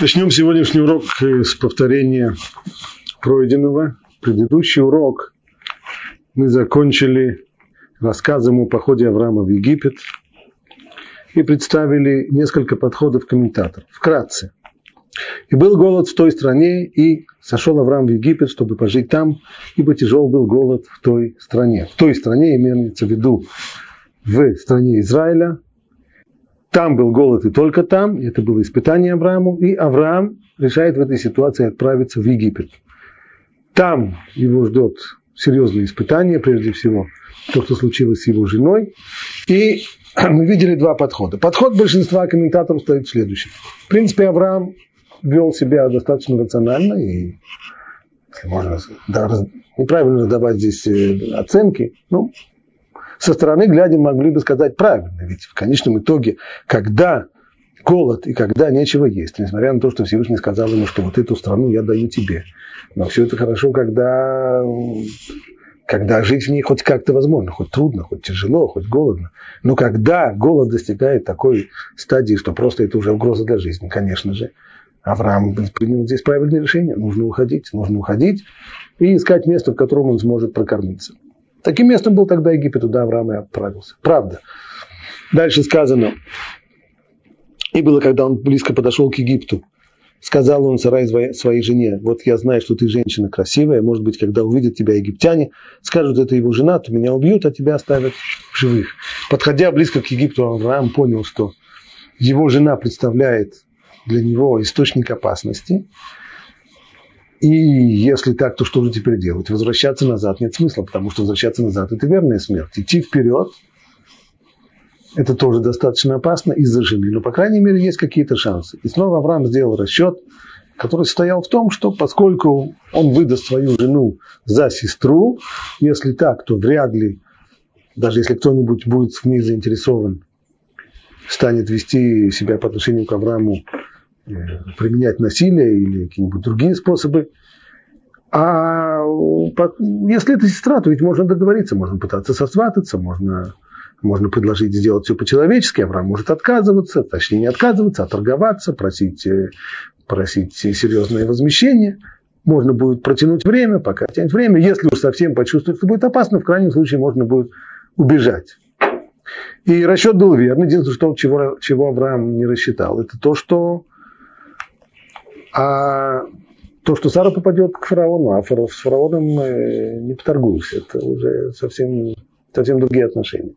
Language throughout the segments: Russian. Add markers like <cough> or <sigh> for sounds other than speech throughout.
Начнем сегодняшний урок с повторения пройденного. Предыдущий урок мы закончили рассказом о походе Авраама в Египет и представили несколько подходов комментаторов. Вкратце. И был голод в той стране, и сошел Авраам в Египет, чтобы пожить там, ибо тяжел был голод в той стране. В той стране имеется в виду в стране Израиля, там был голод и только там, и это было испытание Аврааму, и Авраам решает в этой ситуации отправиться в Египет. Там его ждет серьезное испытание, прежде всего, то, что случилось с его женой. И <clears throat> мы видели два подхода. Подход большинства комментаторов стоит в следующем. В принципе, Авраам вел себя достаточно рационально, и можно да, неправильно давать здесь э, оценки, ну, со стороны глядя могли бы сказать правильно. Ведь в конечном итоге, когда голод и когда нечего есть, несмотря на то, что Всевышний сказал ему, что вот эту страну я даю тебе. Но все это хорошо, когда, когда жить в ней хоть как-то возможно, хоть трудно, хоть тяжело, хоть голодно. Но когда голод достигает такой стадии, что просто это уже угроза для жизни, конечно же, Авраам принял здесь правильное решение. Нужно уходить, нужно уходить и искать место, в котором он сможет прокормиться. Таким местом был тогда Египет, туда Авраам и отправился. Правда. Дальше сказано. И было, когда он близко подошел к Египту, сказал он Сарай своей жене, вот я знаю, что ты женщина красивая, может быть, когда увидят тебя египтяне, скажут, это его жена, то меня убьют, а тебя оставят в живых. Подходя близко к Египту, Авраам понял, что его жена представляет для него источник опасности, и если так, то что же теперь делать? Возвращаться назад нет смысла, потому что возвращаться назад – это верная смерть. Идти вперед – это тоже достаточно опасно из-за жены. Но, по крайней мере, есть какие-то шансы. И снова Авраам сделал расчет, который состоял в том, что поскольку он выдаст свою жену за сестру, если так, то вряд ли, даже если кто-нибудь будет в ней заинтересован, станет вести себя по отношению к Аврааму применять насилие или какие-нибудь другие способы. А если это сестра, то ведь можно договориться, можно пытаться сосвататься, можно, можно предложить сделать все по-человечески. Авраам может отказываться, точнее не отказываться, а торговаться, просить, э, просить серьезное возмещение. Можно будет протянуть время, пока тянет время. Если уж совсем почувствует, что будет опасно, в крайнем случае можно будет убежать. И расчет был верный. Единственное, что, чего, чего Авраам не рассчитал, это то, что а то, что Сара попадет к фараону, а с фараоном не поторгуешься. Это уже совсем, совсем другие отношения.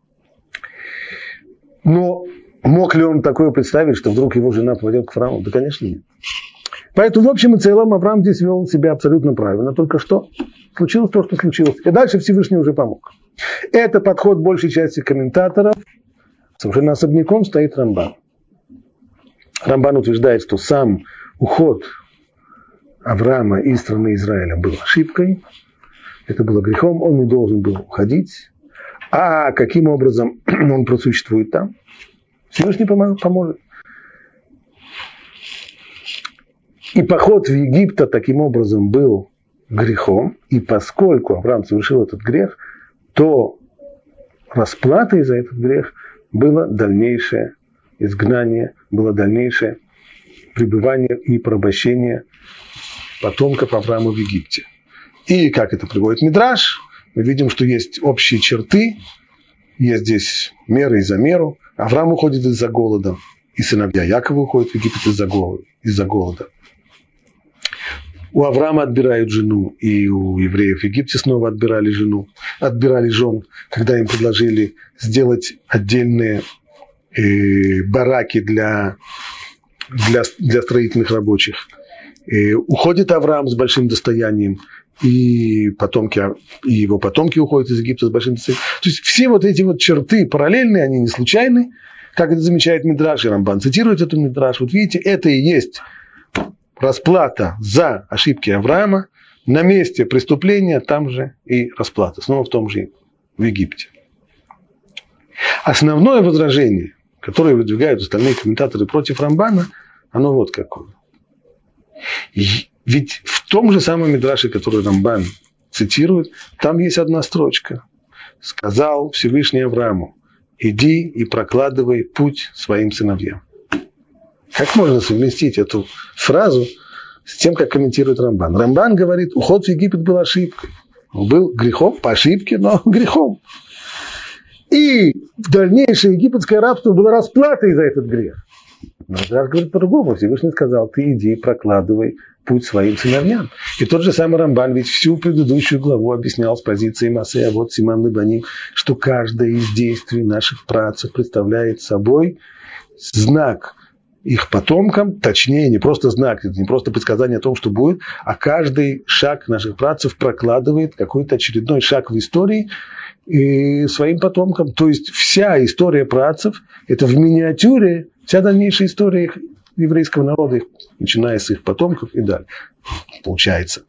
Но мог ли он такое представить, что вдруг его жена попадет к фараону? Да, конечно, нет. Поэтому, в общем и целом, Авраам здесь вел себя абсолютно правильно. Только что случилось то, что случилось. И дальше Всевышний уже помог. Это подход большей части комментаторов. Совершенно особняком стоит Рамбан. Рамбан утверждает, что сам уход Авраама из страны Израиля был ошибкой, это было грехом, он не должен был уходить. А каким образом <clears throat> он просуществует там? Всевышний поможет. И поход в Египет таким образом был грехом, и поскольку Авраам совершил этот грех, то расплатой за этот грех было дальнейшее изгнание, было дальнейшее пребывание и порабощение потомков Авраама в Египте. И как это приводит Мидраш, мы видим, что есть общие черты, есть здесь меры и за меру. Авраам уходит из-за голода, и сыновья Якова уходят в Египет из-за голода. Из-за голода. У Авраама отбирают жену, и у евреев в Египте снова отбирали жену, отбирали жен, когда им предложили сделать отдельные э, бараки для для, для строительных рабочих. И уходит Авраам с большим достоянием, и потомки, и его потомки уходят из Египта с большим достоянием. То есть все вот эти вот черты параллельные, они не случайны, как это замечает Мидраш, и Рамбан цитирует эту Мидраш. Вот видите, это и есть расплата за ошибки Авраама, на месте преступления там же и расплата, снова в том же в Египте. Основное возражение, которое выдвигают остальные комментаторы против Рамбана – оно вот какое. Ведь в том же самом Мидраше, который Рамбан цитирует, там есть одна строчка. Сказал Всевышний Аврааму, иди и прокладывай путь своим сыновьям. Как можно совместить эту фразу с тем, как комментирует Рамбан? Рамбан говорит, уход в Египет был ошибкой. Он был грехом по ошибке, но <laughs> грехом. И дальнейшее египетское рабство было расплатой за этот грех. Но Радраш говорит по-другому. Всевышний сказал, ты иди прокладывай путь своим сыновьям. И тот же самый Рамбан ведь всю предыдущую главу объяснял с позиции Масея, вот Симан Лыбаним, что каждое из действий наших працев представляет собой знак их потомкам, точнее, не просто знак, это не просто предсказание о том, что будет, а каждый шаг наших працев прокладывает какой-то очередной шаг в истории и своим потомкам. То есть вся история працев – это в миниатюре вся дальнейшая история их еврейского народа, начиная с их потомков и далее. Получается,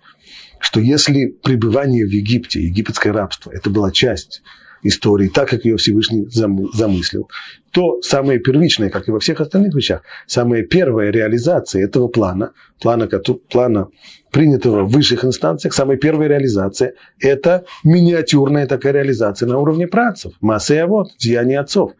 что если пребывание в Египте, египетское рабство, это была часть истории, так как ее Всевышний замыслил, то самое первичное, как и во всех остальных вещах, самая первая реализация этого плана, плана, плана принятого в высших инстанциях, самая первая реализация – это миниатюрная такая реализация на уровне працев, массы а вот, деяния отцов.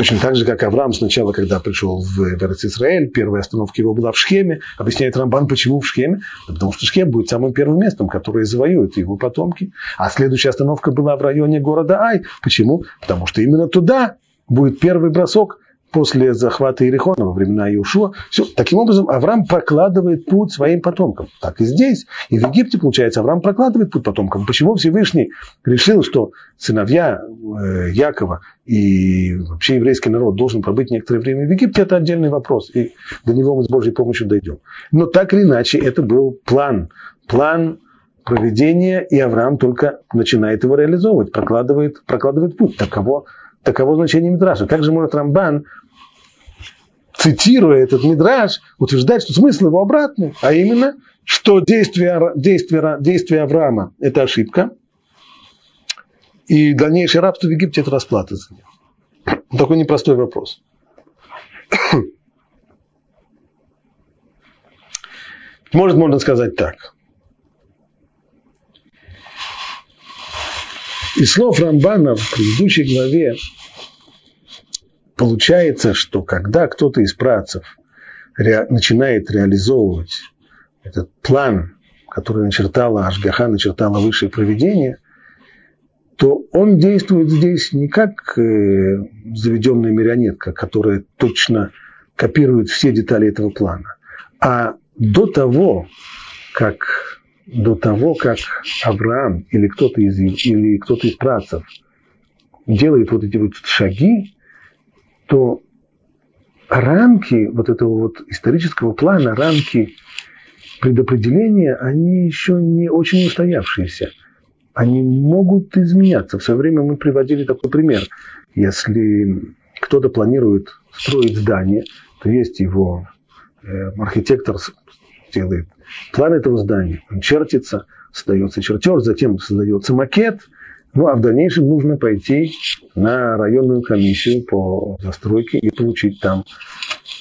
Точно так же, как Авраам сначала, когда пришел в Израиль, первая остановка его была в Шхеме. Объясняет Рамбан, почему в Шхеме. Потому что Шхем будет самым первым местом, которое завоюют его потомки. А следующая остановка была в районе города Ай. Почему? Потому что именно туда будет первый бросок после захвата Иерихона во времена Иушуа. Все. Таким образом, Авраам прокладывает путь своим потомкам. Так и здесь. И в Египте, получается, Авраам прокладывает путь потомкам. Почему Всевышний решил, что сыновья э, Якова и вообще еврейский народ должен пробыть некоторое время в Египте, это отдельный вопрос. И до него мы с Божьей помощью дойдем. Но так или иначе, это был план. План проведения, и Авраам только начинает его реализовывать, прокладывает, прокладывает путь. Таково, таково значение Мидраша. Также может Рамбан цитируя этот мидраж, утверждать, что смысл его обратный, а именно, что действие, действие, действие Авраама – это ошибка, и дальнейшее рабство в Египте – это расплата за него. Такой непростой вопрос. <coughs> Может, можно сказать так. Из слов Рамбана в предыдущей главе Получается, что когда кто-то из працев ре, начинает реализовывать этот план, который начертала Ашгаха, начертала высшее проведение, то он действует здесь не как э, заведенная марионетка, которая точно копирует все детали этого плана, а до того, как до того, как Авраам или кто-то из, или кто-то из працев делает вот эти вот шаги, то рамки вот этого вот исторического плана, рамки предопределения, они еще не очень устоявшиеся. Они могут изменяться. В свое время мы приводили такой пример. Если кто-то планирует строить здание, то есть его э, архитектор делает план этого здания, он чертится, создается чертеж, затем создается макет – ну, а в дальнейшем нужно пойти на районную комиссию по застройке и получить там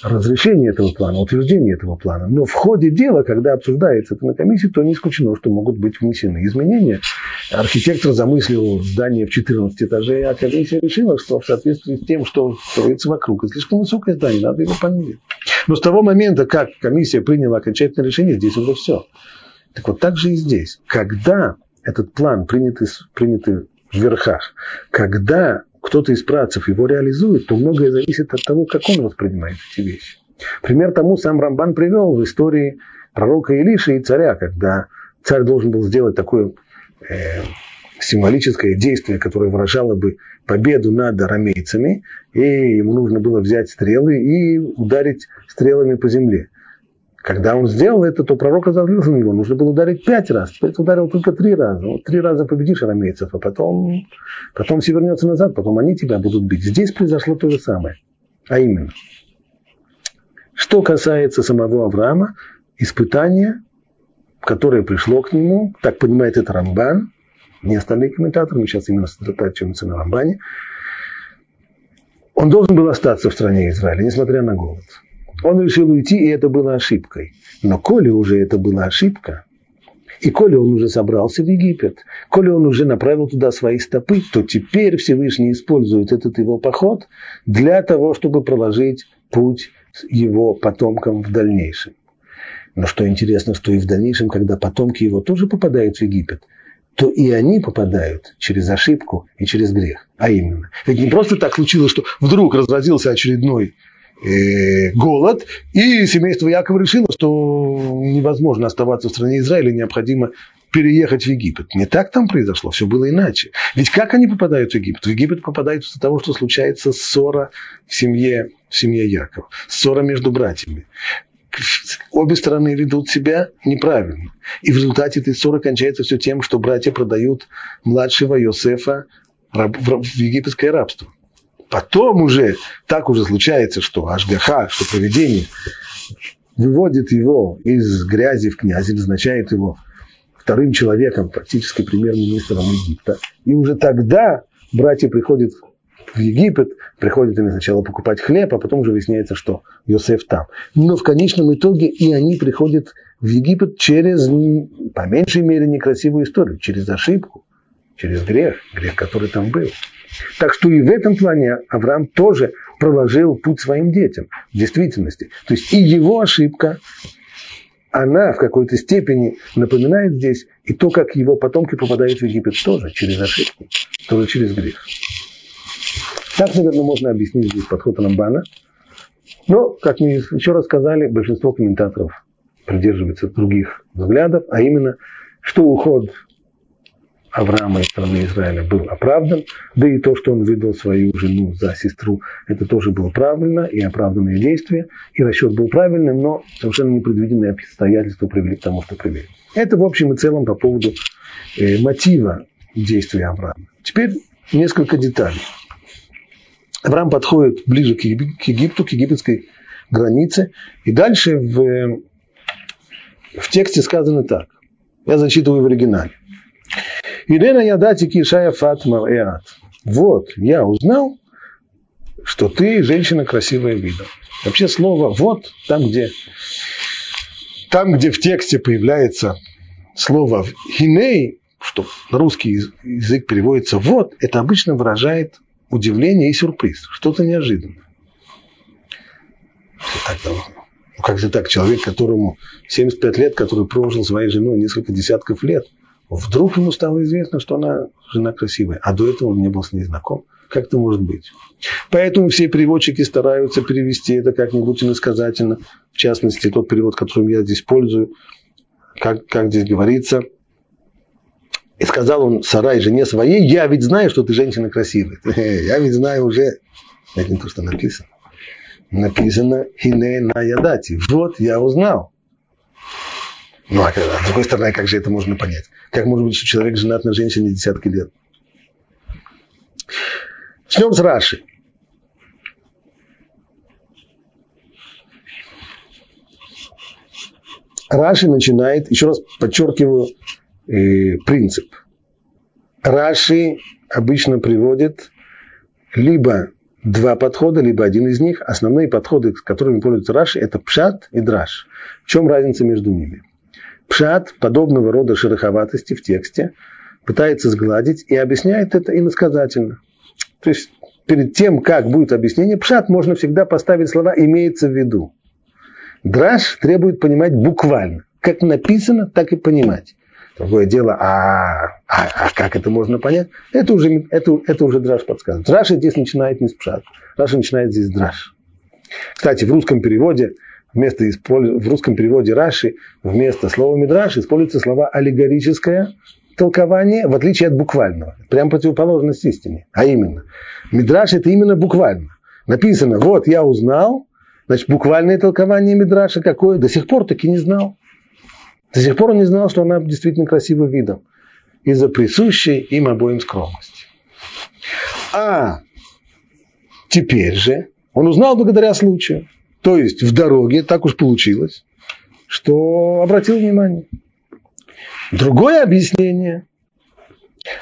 разрешение этого плана, утверждение этого плана. Но в ходе дела, когда обсуждается это на комиссии, то не исключено, что могут быть внесены изменения. Архитектор замыслил здание в 14 этажей, а комиссия решила, что в соответствии с тем, что строится вокруг, это слишком высокое здание, надо его понизить. Но с того момента, как комиссия приняла окончательное решение, здесь уже все. Так вот, так же и здесь. Когда этот план, принятый, принятый в верхах, когда кто-то из працев его реализует, то многое зависит от того, как он воспринимает эти вещи. Пример тому сам Рамбан привел в истории пророка Илиши и царя, когда царь должен был сделать такое э, символическое действие, которое выражало бы победу над арамейцами, и ему нужно было взять стрелы и ударить стрелами по земле. Когда он сделал это, то пророк разозлился на него. Нужно было ударить пять раз. Теперь ты ударил только три раза. Вот три раза победишь арамейцев, а потом, потом все вернется назад, потом они тебя будут бить. Здесь произошло то же самое. А именно, что касается самого Авраама, испытание, которое пришло к нему, так понимает это Рамбан, не остальные комментаторы, мы сейчас именно сосредотачиваемся на Рамбане, он должен был остаться в стране Израиля, несмотря на голод. Он решил уйти, и это было ошибкой. Но коли уже это была ошибка, и коли он уже собрался в Египет, коли он уже направил туда свои стопы, то теперь Всевышний использует этот его поход для того, чтобы проложить путь его потомкам в дальнейшем. Но что интересно, что и в дальнейшем, когда потомки его тоже попадают в Египет, то и они попадают через ошибку и через грех. А именно, ведь не просто так случилось, что вдруг разразился очередной голод, и семейство Якова решило, что невозможно оставаться в стране Израиля, необходимо переехать в Египет. Не так там произошло, все было иначе. Ведь как они попадают в Египет? В Египет попадают из-за того, что случается ссора в семье, в семье Якова, ссора между братьями. Обе стороны ведут себя неправильно. И в результате этой ссоры кончается все тем, что братья продают младшего Йосефа в египетское рабство. Потом уже, так уже случается, что Ашгаха, что проведение выводит его из грязи в князь, назначает его вторым человеком, практически премьер-министром Египта. И уже тогда братья приходят в Египет, приходят они сначала покупать хлеб, а потом уже выясняется, что Йосеф там. Но в конечном итоге и они приходят в Египет через, по меньшей мере, некрасивую историю, через ошибку, через грех, грех, который там был. Так что и в этом плане Авраам тоже проложил путь своим детям, в действительности. То есть и его ошибка, она в какой-то степени напоминает здесь и то, как его потомки попадают в Египет тоже через ошибку, тоже через грех. Так, наверное, можно объяснить здесь подход Рамбана. Но, как мы еще раз сказали, большинство комментаторов придерживается других взглядов, а именно, что уход Авраама из страны Израиля был оправдан, да и то, что он выдал свою жену за сестру, это тоже было правильно и оправданное действие, и расчет был правильным, но совершенно непредвиденные обстоятельства привели к тому, что привели. Это в общем и целом по поводу э, мотива действия Авраама. Теперь несколько деталей. Авраам подходит ближе к Египту, к египетской границе, и дальше в, в тексте сказано так. Я зачитываю в оригинале. Ирена Ядати Кишая Фатма Эат. Вот, я узнал, что ты женщина красивая видом. Вообще слово «вот» там, где, там, где в тексте появляется слово «хиней», что на русский язык переводится «вот», это обычно выражает удивление и сюрприз, что-то неожиданное. Ну, как же так, человек, которому 75 лет, который прожил своей женой несколько десятков лет – Вдруг ему стало известно, что она жена красивая, а до этого он не был с ней знаком. Как это может быть? Поэтому все переводчики стараются перевести это как-нибудь иносказательно. В частности, тот перевод, которым я здесь пользую, как, как здесь говорится. И сказал он Сарай жене своей, я ведь знаю, что ты женщина красивая. <laughs> Я ведь знаю уже, это не то, что написано. Написано «Хине на ядати». Вот я узнал. Ну, а, с другой стороны, как же это можно понять? Как может быть, что человек женат на женщине десятки лет? Начнем с Раши. Раши начинает, еще раз подчеркиваю э, принцип. Раши обычно приводит либо два подхода, либо один из них. Основные подходы, которыми пользуется Раши, это пшат и драш. В чем разница между ними? Пшат подобного рода шероховатости в тексте пытается сгладить и объясняет это иносказательно. То есть перед тем, как будет объяснение, пшат можно всегда поставить слова «имеется в виду». Драж требует понимать буквально. Как написано, так и понимать. Другое дело, а, а, а как это можно понять? Это уже, это, это уже драж подсказывает. Драж здесь начинает не с пшат. Драж начинает здесь драж. Кстати, в русском переводе вместо в русском переводе Раши вместо слова Мидраш используются слова аллегорическое толкование, в отличие от буквального. Прям противоположность истине. А именно, Мидраш это именно буквально. Написано, вот я узнал, значит, буквальное толкование Мидраша какое? До сих пор таки не знал. До сих пор он не знал, что она действительно красивым видом. Из-за присущей им обоим скромности. А теперь же он узнал благодаря случаю. То есть в дороге так уж получилось, что обратил внимание. Другое объяснение,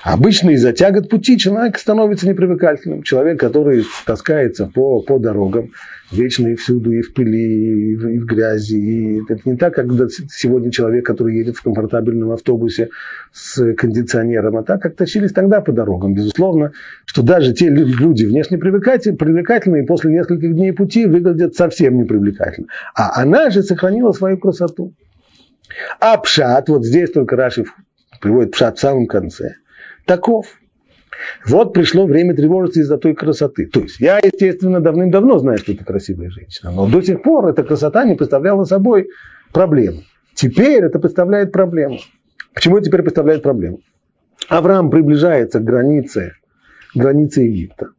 Обычно из-за тягот пути человек становится непривыкательным. Человек, который таскается по, по дорогам, вечно и всюду, и в пыли, и в, и в грязи. И это не так, как сегодня человек, который едет в комфортабельном автобусе с кондиционером, а так, как тащились тогда по дорогам. Безусловно, что даже те люди внешне привлекательные после нескольких дней пути выглядят совсем непривлекательно. А она же сохранила свою красоту. А пшат, вот здесь только Раши приводит пшат в самом конце, таков. Вот пришло время тревожиться из-за той красоты. То есть я, естественно, давным-давно знаю, что это красивая женщина, но до сих пор эта красота не представляла собой проблему. Теперь это представляет проблему. Почему теперь представляет проблему? Авраам приближается к границе, границе Египта.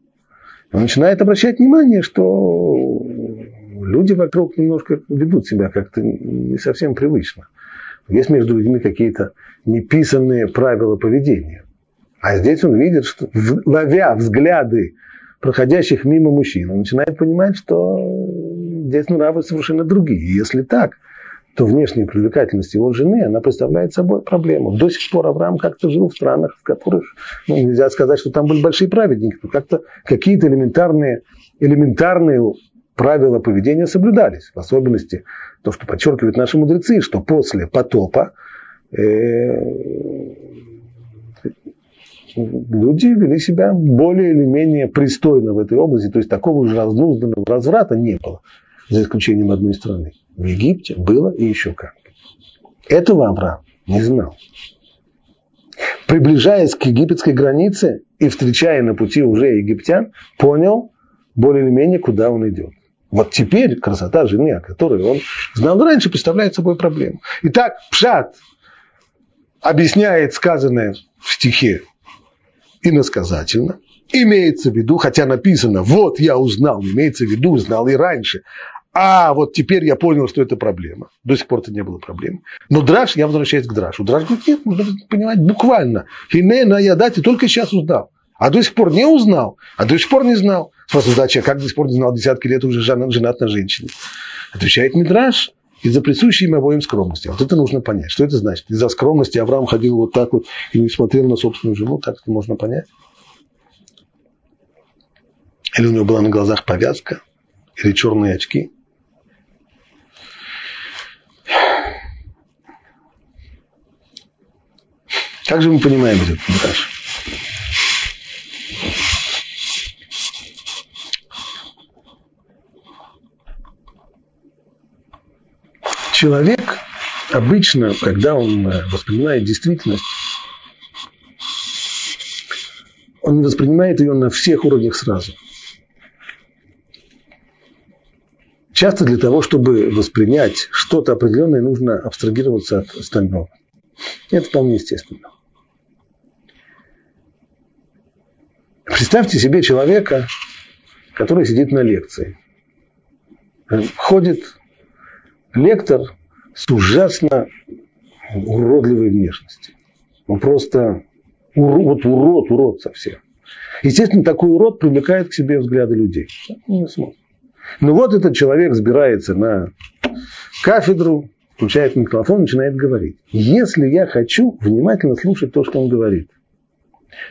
Он начинает обращать внимание, что люди вокруг немножко ведут себя как-то не совсем привычно. Есть между людьми какие-то неписанные правила поведения. А здесь он видит, что ловя взгляды проходящих мимо мужчин, он начинает понимать, что здесь нравы совершенно другие. И если так, то внешняя привлекательность его жены, она представляет собой проблему. До сих пор Авраам как-то жил в странах, в которых, ну, нельзя сказать, что там были большие праведники, но как-то какие-то элементарные, элементарные правила поведения соблюдались. В особенности то, что подчеркивают наши мудрецы, что после потопа э, люди вели себя более или менее пристойно в этой области, то есть такого же разнузданного разврата не было, за исключением одной страны. В Египте было и еще как. Этого Авраам не знал. Приближаясь к египетской границе и встречая на пути уже египтян, понял более или менее, куда он идет. Вот теперь красота жены, о которой он знал раньше, представляет собой проблему. Итак, Пшат объясняет сказанное в стихе иносказательно. Имеется в виду, хотя написано, вот я узнал, имеется в виду, знал и раньше. А вот теперь я понял, что это проблема. До сих пор это не было проблемой. Но драж, я возвращаюсь к драшу. Драж говорит, нет, нужно понимать буквально. Хине на ядате только сейчас узнал. А до сих пор не узнал, а до сих пор не знал. Спрашивает, задача, как до сих пор не знал, десятки лет уже женат на женщине. Отвечает Мидраш, из-за присущей им обоим скромности. Вот это нужно понять. Что это значит? Из-за скромности Авраам ходил вот так вот и не смотрел на собственную жену, так это можно понять. Или у него была на глазах повязка, или черные очки. Как же мы понимаем этот Мидраш? Человек обычно, когда он э, воспринимает действительность, он не воспринимает ее на всех уровнях сразу. Часто для того, чтобы воспринять что-то определенное, нужно абстрагироваться от остального. Это вполне естественно. Представьте себе человека, который сидит на лекции. Ходит лектор с ужасно уродливой внешностью. Он просто урод, урод, урод совсем. Естественно, такой урод привлекает к себе взгляды людей. Не смотрит. Ну вот этот человек сбирается на кафедру, включает микрофон, начинает говорить. Если я хочу внимательно слушать то, что он говорит,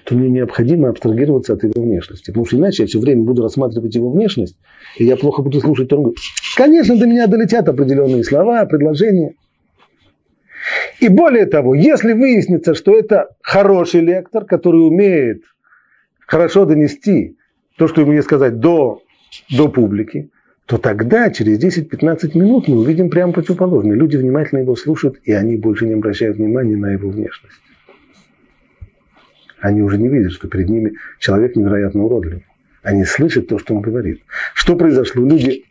то мне необходимо абстрагироваться от его внешности. Потому что иначе я все время буду рассматривать его внешность, и я плохо буду слушать, то он говорит. Конечно, до меня долетят определенные слова, предложения. И более того, если выяснится, что это хороший лектор, который умеет хорошо донести то, что ему не сказать, до, до публики, то тогда через 10-15 минут мы увидим прямо противоположное. Люди внимательно его слушают, и они больше не обращают внимания на его внешность они уже не видят, что перед ними человек невероятно уродливый. Они слышат то, что он говорит. Что произошло? Люди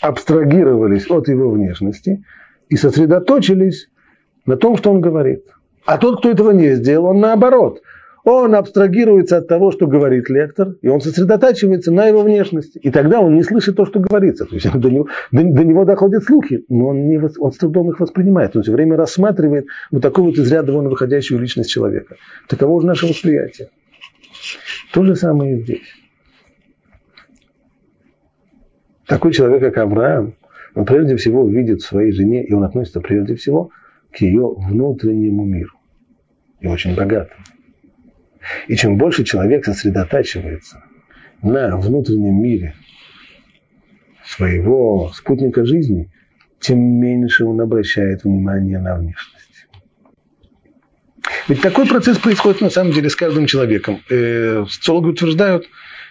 абстрагировались от его внешности и сосредоточились на том, что он говорит. А тот, кто этого не сделал, он наоборот – он абстрагируется от того, что говорит лектор, и он сосредотачивается на его внешности. И тогда он не слышит то, что говорится. То есть <laughs> до него, до, до него доходят слухи, но он, не, он с трудом их воспринимает. Он все время рассматривает вот такую вот из ряда вон выходящую личность человека. Таково уже наше восприятие. То же самое и здесь. Такой человек, как Авраам, он прежде всего видит в своей жене, и он относится прежде всего к ее внутреннему миру. И очень богатому. И чем больше человек сосредотачивается на внутреннем мире своего спутника жизни, тем меньше он обращает внимание на внешность. Ведь такой процесс происходит на самом деле с каждым человеком. Э, социологи утверждают,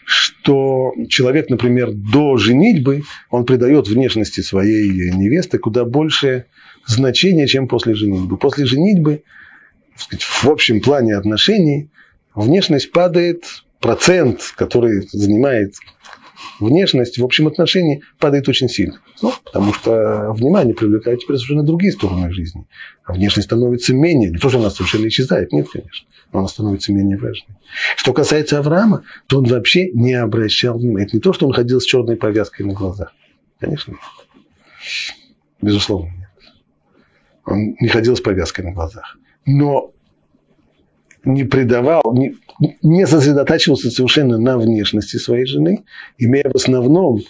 что человек, например, до женитьбы, он придает внешности своей невесты куда больше значения, чем после женитьбы. После женитьбы, сказать, в общем плане отношений, внешность падает, процент, который занимает внешность в общем отношении падает очень сильно. Ну, потому что внимание привлекает теперь совершенно другие стороны жизни. А внешность становится менее, не то, что она совершенно исчезает, нет, конечно, но она становится менее важной. Что касается Авраама, то он вообще не обращал внимания. Это не то, что он ходил с черной повязкой на глазах. Конечно, нет. Безусловно, нет. Он не ходил с повязкой на глазах. Но не придавал, не, не сосредотачивался совершенно на внешности своей жены, имея в основном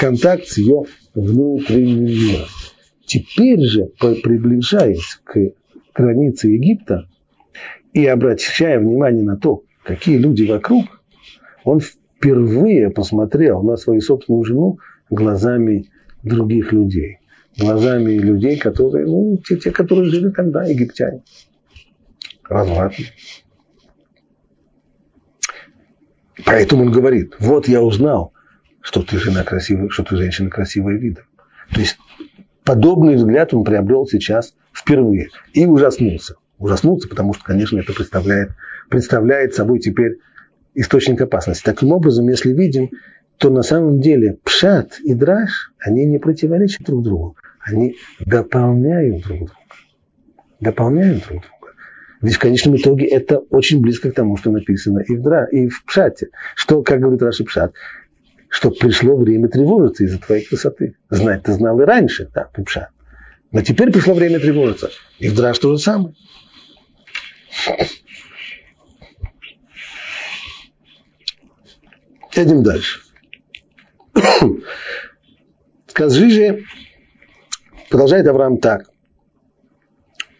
контакт с ее внутренним миром. Теперь же, приближаясь к границе Египта и обращая внимание на то, какие люди вокруг, он впервые посмотрел на свою собственную жену глазами других людей. Глазами людей, которые, ну, те, те которые жили тогда, египтяне. Развратные. Поэтому он говорит, вот я узнал, что ты жена красивая, что ты женщина красивая видом. То есть подобный взгляд он приобрел сейчас впервые и ужаснулся. Ужаснулся, потому что, конечно, это представляет, представляет собой теперь источник опасности. Таким образом, если видим, то на самом деле пшат и драж, они не противоречат друг другу. Они дополняют друг друга. Дополняют друг друга. Ведь в конечном итоге это очень близко к тому, что написано и в, дра, и в Пшате. Что, как говорит Раши Пшат, что пришло время тревожиться из-за твоей красоты. Знать ты знал и раньше, да, Пшат. Но теперь пришло время тревожиться. И в Драш то же самое. Едем дальше. Скажи же, продолжает Авраам так.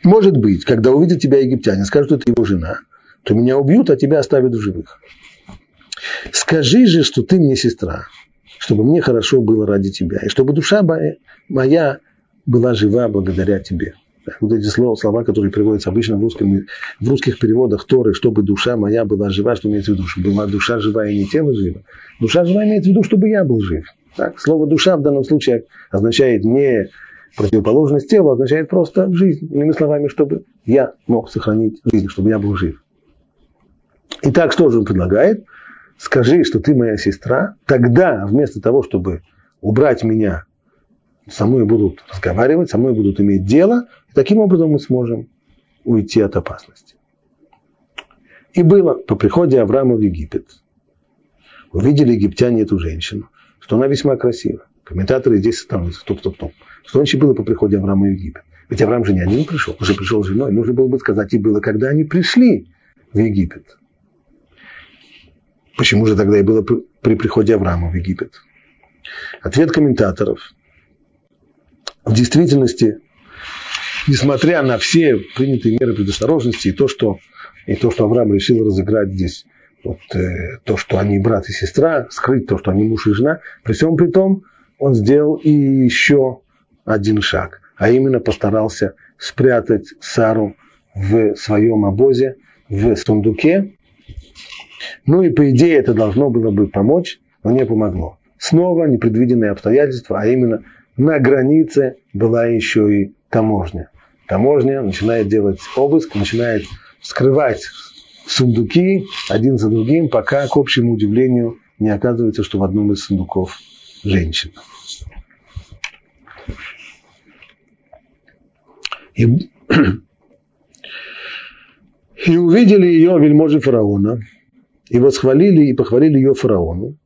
Может быть, когда увидят тебя египтяне, скажут, что ты его жена, то меня убьют, а тебя оставят в живых. Скажи же, что ты мне сестра, чтобы мне хорошо было ради тебя, и чтобы душа моя была жива благодаря тебе. Вот эти слова, слова, которые приводятся обычно в, русском, в русских переводах Торы, чтобы душа моя была жива, что имеется в виду, чтобы была душа жива и не тело живо. Душа жива имеется в виду, чтобы я был жив. Так? Слово душа в данном случае означает не Противоположность тела означает просто жизнь. Иными словами, чтобы я мог сохранить жизнь, чтобы я был жив. Итак, что же он предлагает? Скажи, что ты моя сестра, тогда вместо того, чтобы убрать меня, со мной будут разговаривать, со мной будут иметь дело, и таким образом мы сможем уйти от опасности. И было по приходе Авраама в Египет. Увидели египтяне эту женщину, что она весьма красива. Комментаторы здесь становятся стоп-стоп-стоп. Что значит было по приходе Авраама в Египет? Ведь Авраам же не один пришел, уже пришел с женой. Нужно было бы сказать, и было, когда они пришли в Египет. Почему же тогда и было при приходе Авраама в Египет? Ответ комментаторов. В действительности, несмотря на все принятые меры предосторожности и то, что, и то, что Авраам решил разыграть здесь вот, э, то, что они брат и сестра, скрыть то, что они муж и жена, при всем при том, он сделал и еще один шаг, а именно постарался спрятать Сару в своем обозе, в сундуке. Ну и по идее это должно было бы помочь, но не помогло. Снова непредвиденные обстоятельства, а именно на границе была еще и таможня. Таможня начинает делать обыск, начинает скрывать сундуки один за другим, пока, к общему удивлению, не оказывается, что в одном из сундуков женщина. И, и увидели ее вельможи фараона, и восхвалили и похвалили ее фараону.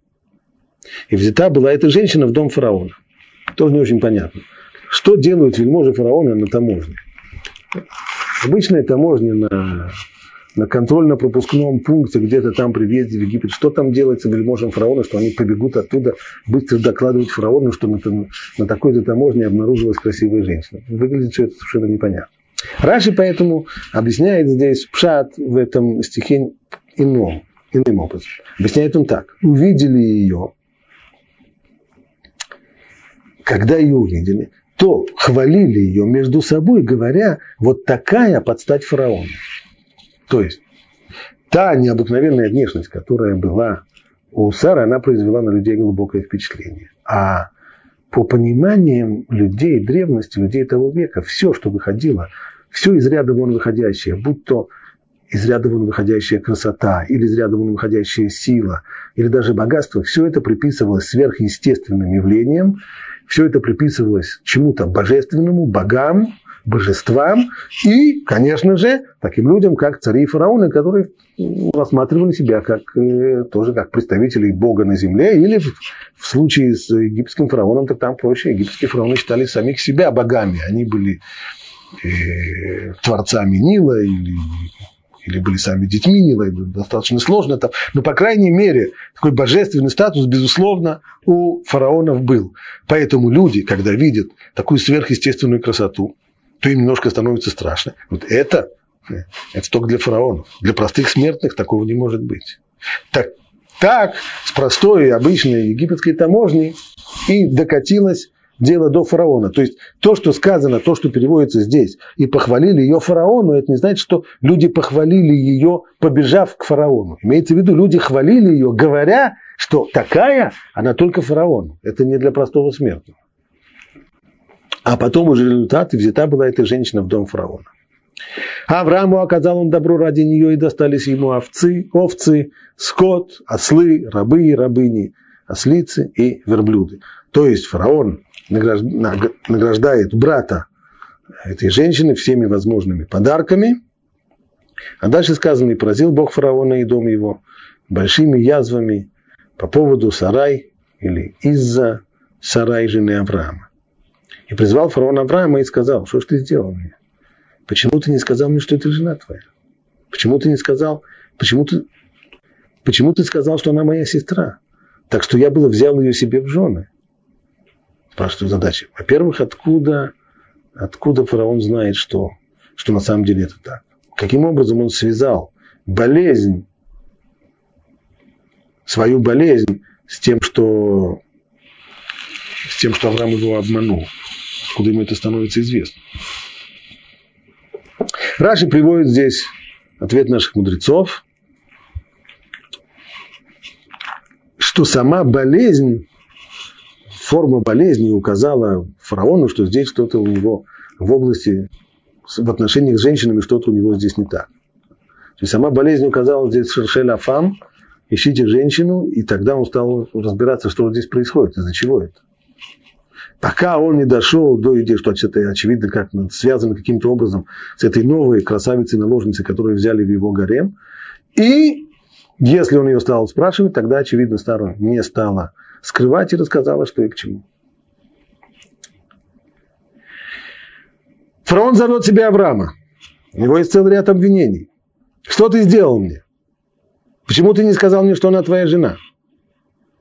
И взята была эта женщина в дом фараона. Тоже не очень понятно. Что делают вельможи фараона на таможне? Обычная таможня на на контрольно-пропускном пункте где-то там при въезде в Египет, что там делается вельможам фараона, что они побегут оттуда быстро докладывать фараону, что на, на такой-то таможне обнаружилась красивая женщина. Выглядит все это совершенно непонятно. Раши поэтому объясняет здесь пшат в этом стихе ином, иным образом. Объясняет он так. Увидели ее, когда ее увидели, то хвалили ее между собой, говоря, вот такая подстать фараону. То есть, та необыкновенная внешность, которая была у Сары, она произвела на людей глубокое впечатление. А по пониманиям людей древности, людей того века, все, что выходило, все из ряда вон выходящее, будь то из ряда вон выходящая красота, или из ряда вон выходящая сила, или даже богатство, все это приписывалось сверхъестественным явлениям, все это приписывалось чему-то божественному, богам, божествам и, конечно же, таким людям, как цари и фараоны, которые рассматривали себя как, э, тоже как представителей Бога на земле, или в, в случае с египетским фараоном, так там проще, египетские фараоны считали самих себя богами, они были э, творцами Нила или или были сами детьми Нила, достаточно сложно там, но, по крайней мере, такой божественный статус, безусловно, у фараонов был. Поэтому люди, когда видят такую сверхъестественную красоту, то им немножко становится страшно. Вот это, это только для фараонов. Для простых смертных такого не может быть. Так, так с простой обычной египетской таможней и докатилась дело до фараона. То есть то, что сказано, то, что переводится здесь, и похвалили ее фараону, это не значит, что люди похвалили ее, побежав к фараону. Имеется в виду, люди хвалили ее, говоря, что такая, она только фараону. Это не для простого смертного. А потом уже результат, взята была эта женщина в дом фараона. Аврааму оказал он добро ради нее, и достались ему овцы, овцы, скот, ослы, рабы и рабыни, ослицы и верблюды. То есть фараон награждает брата этой женщины всеми возможными подарками. А дальше сказано, и поразил Бог фараона и дом его большими язвами по поводу Сарай или из-за Сарай жены Авраама. И призвал фараон Авраама и сказал, что ж ты сделал мне? Почему ты не сказал мне, что это жена твоя? Почему ты не сказал, почему ты, почему ты сказал, что она моя сестра? Так что я было взял ее себе в жены спрашивают задачи. Во-первых, откуда, откуда фараон знает, что, что на самом деле это так? Каким образом он связал болезнь, свою болезнь с тем, что, с тем, что Авраам его обманул? Откуда ему это становится известно? Раши приводит здесь ответ наших мудрецов, что сама болезнь форма болезни указала фараону, что здесь что-то у него в области, в отношениях с женщинами что-то у него здесь не так. То есть сама болезнь указала здесь Шершель Афам, ищите женщину, и тогда он стал разбираться, что здесь происходит, из-за чего это. Пока он не дошел до идеи, что это очевидно как связано каким-то образом с этой новой красавицей-наложницей, которую взяли в его гарем. И если он ее стал спрашивать, тогда, очевидно, старую не стало скрывать и рассказала, что и к чему. Фараон зовет себя Авраама. У него есть целый ряд обвинений. Что ты сделал мне? Почему ты не сказал мне, что она твоя жена?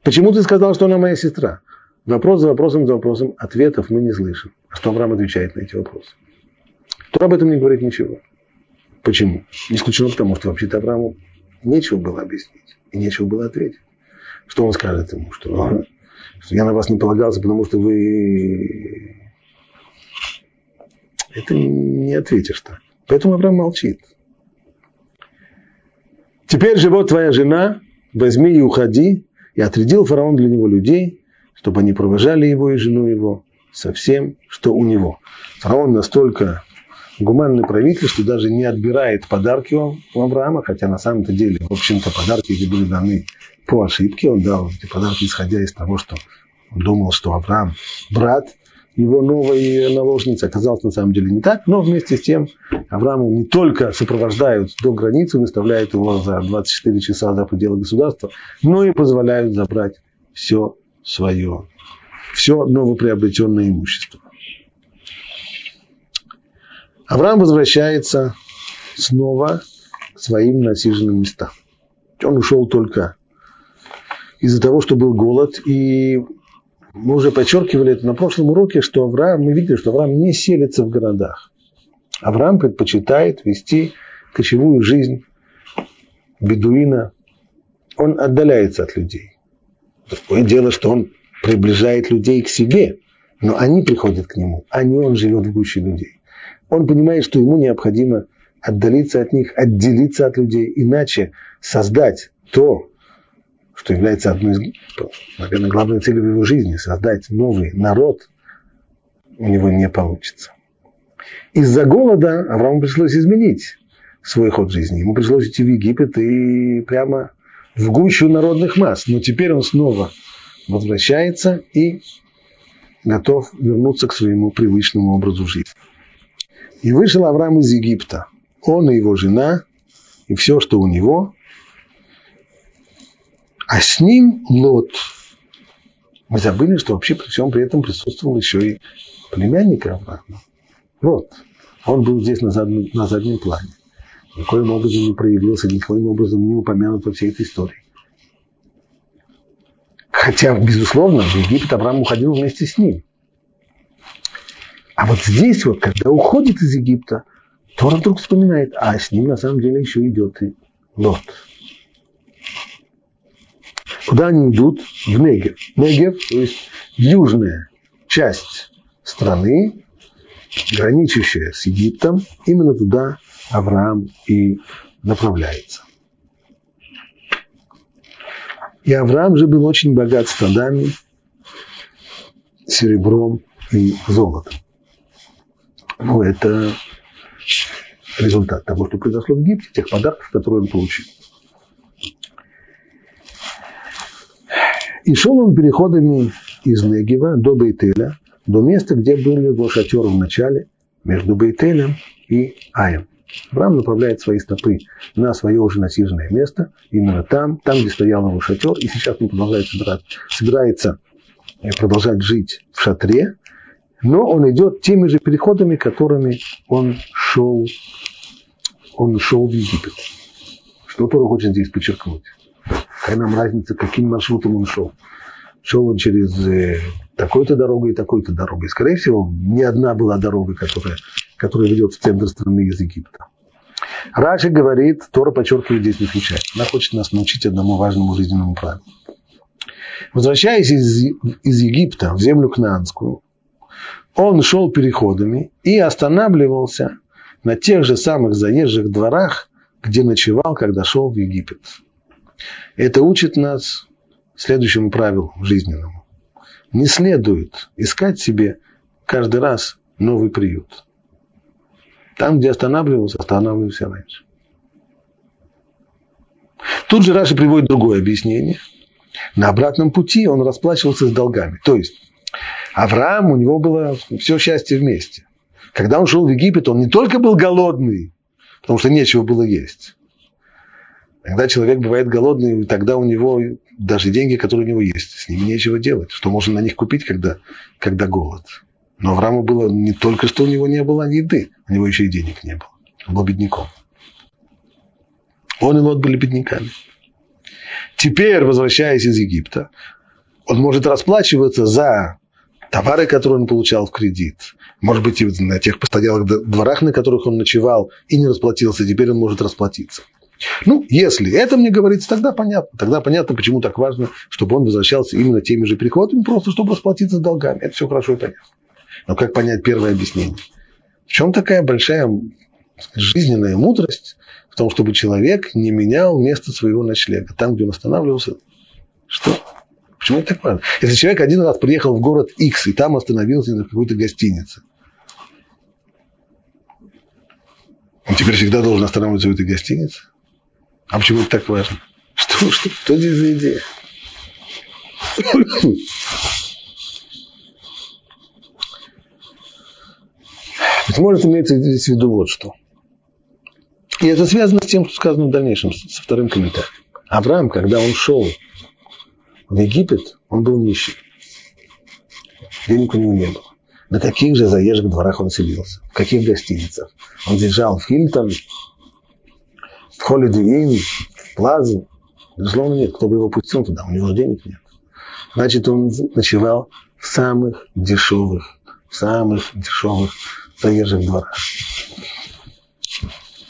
Почему ты сказал, что она моя сестра? Вопрос за вопросом за вопросом. Ответов мы не слышим. А что Авраам отвечает на эти вопросы? Кто об этом не говорит ничего. Почему? Не исключено потому, что вообще-то Аврааму нечего было объяснить и нечего было ответить. Что он скажет ему? Что, что я на вас не полагался, потому что вы... Это не ответишь так. Поэтому Авраам молчит. Теперь же вот твоя жена, возьми и уходи. И отрядил фараон для него людей, чтобы они провожали его и жену его со всем, что у него. Фараон настолько гуманный правитель, что даже не отбирает подарки у Авраама, хотя на самом-то деле, в общем-то, подарки эти были даны по ошибке. Он дал эти подарки, исходя из того, что он думал, что Авраам брат его новой наложницы. Оказалось на самом деле не так, но вместе с тем Аврааму не только сопровождают до границы, выставляют его за 24 часа за пределы государства, но и позволяют забрать все свое, все новоприобретенное имущество. Авраам возвращается снова к своим насиженным местам. Он ушел только из-за того, что был голод. И мы уже подчеркивали это на прошлом уроке, что Авраам, мы видели, что Авраам не селится в городах. Авраам предпочитает вести кочевую жизнь бедуина, он отдаляется от людей. Другое дело, что он приближает людей к себе, но они приходят к нему, а не он живет в гуще людей. Он понимает, что ему необходимо отдалиться от них, отделиться от людей, иначе создать то, что является одной из, наверное, главной целью его жизни, создать новый народ, у него не получится. Из-за голода Аврааму пришлось изменить свой ход жизни. Ему пришлось идти в Египет и прямо в гущу народных масс. Но теперь он снова возвращается и готов вернуться к своему привычному образу жизни. И вышел Авраам из Египта. Он и его жена, и все, что у него. А с ним Лот. Мы забыли, что вообще при всем при этом присутствовал еще и племянник Авраама. Вот. Он был здесь на заднем, на заднем плане. Никоим образом не проявился, никоим образом не упомянут во всей этой истории. Хотя, безусловно, в Египет Авраам уходил вместе с ним. А вот здесь вот, когда уходит из Египта, Тора вдруг вспоминает, а с ним на самом деле еще идет и Лот. Куда они идут? В Негев. Негев, то есть южная часть страны, граничащая с Египтом, именно туда Авраам и направляется. И Авраам же был очень богат стадами, серебром и золотом. Ну, это результат того, что произошло в Египте, тех подарков, которые он получил. И шел он переходами из Негева до Бейтеля, до места, где был его шатер в начале, между Бейтелем и Аем. Авраам направляет свои стопы на свое уже насиженное место, именно там, там, где стоял его шатер, и сейчас он продолжает собирать, собирается э, продолжать жить в шатре, но он идет теми же переходами, которыми он шел, он шел в Египет. Что Тора хочет здесь подчеркнуть? Какая нам разница, каким маршрутом он шел? Шел он через э, такой-то дорогой и такой-то дорогой. Скорее всего, не одна была дорога, которая, которая ведет в центр страны из Египта. Раши говорит, Тора подчеркивает здесь случайно. Она хочет нас научить одному важному жизненному правилу. Возвращаясь из, из Египта в землю Кнаанскую, он шел переходами и останавливался на тех же самых заезжих дворах, где ночевал, когда шел в Египет. Это учит нас следующему правилу жизненному. Не следует искать себе каждый раз новый приют. Там, где останавливался, останавливался раньше. Тут же Раша приводит другое объяснение. На обратном пути он расплачивался с долгами. То есть Авраам, у него было все счастье вместе. Когда он шел в Египет, он не только был голодный, потому что нечего было есть. Когда человек бывает голодный, тогда у него даже деньги, которые у него есть, с ними нечего делать. Что можно на них купить, когда, когда голод? Но Аврааму было не только, что у него не было еды, у него еще и денег не было. Он был бедняком. Он и Лот были бедняками. Теперь, возвращаясь из Египта, он может расплачиваться за товары, которые он получал в кредит. Может быть, и на тех постоялых дворах, на которых он ночевал и не расплатился, теперь он может расплатиться. Ну, если это мне говорится, тогда понятно. Тогда понятно, почему так важно, чтобы он возвращался именно теми же приходами, просто чтобы расплатиться с долгами. Это все хорошо и понятно. Но как понять первое объяснение? В чем такая большая жизненная мудрость в том, чтобы человек не менял место своего ночлега, там, где он останавливался? Что? Почему это так важно? Если человек один раз приехал в город X и там остановился на какой-то гостинице, он теперь всегда должен останавливаться в этой гостинице? А почему это так важно? Что, что, что здесь за идея? Быть может, имеется здесь в виду вот что. И это связано с тем, что сказано в дальнейшем, со вторым комментарием. Авраам, когда он шел в Египет, он был нищий. Денег у него не было. На каких же заезжих дворах он селился? В каких гостиницах? Он держал в Хильтон, Inn, в Плазу. Безусловно, нет. Кто бы его пустил туда? У него денег нет. Значит, он ночевал в самых дешевых, в самых дешевых заезжих дворах.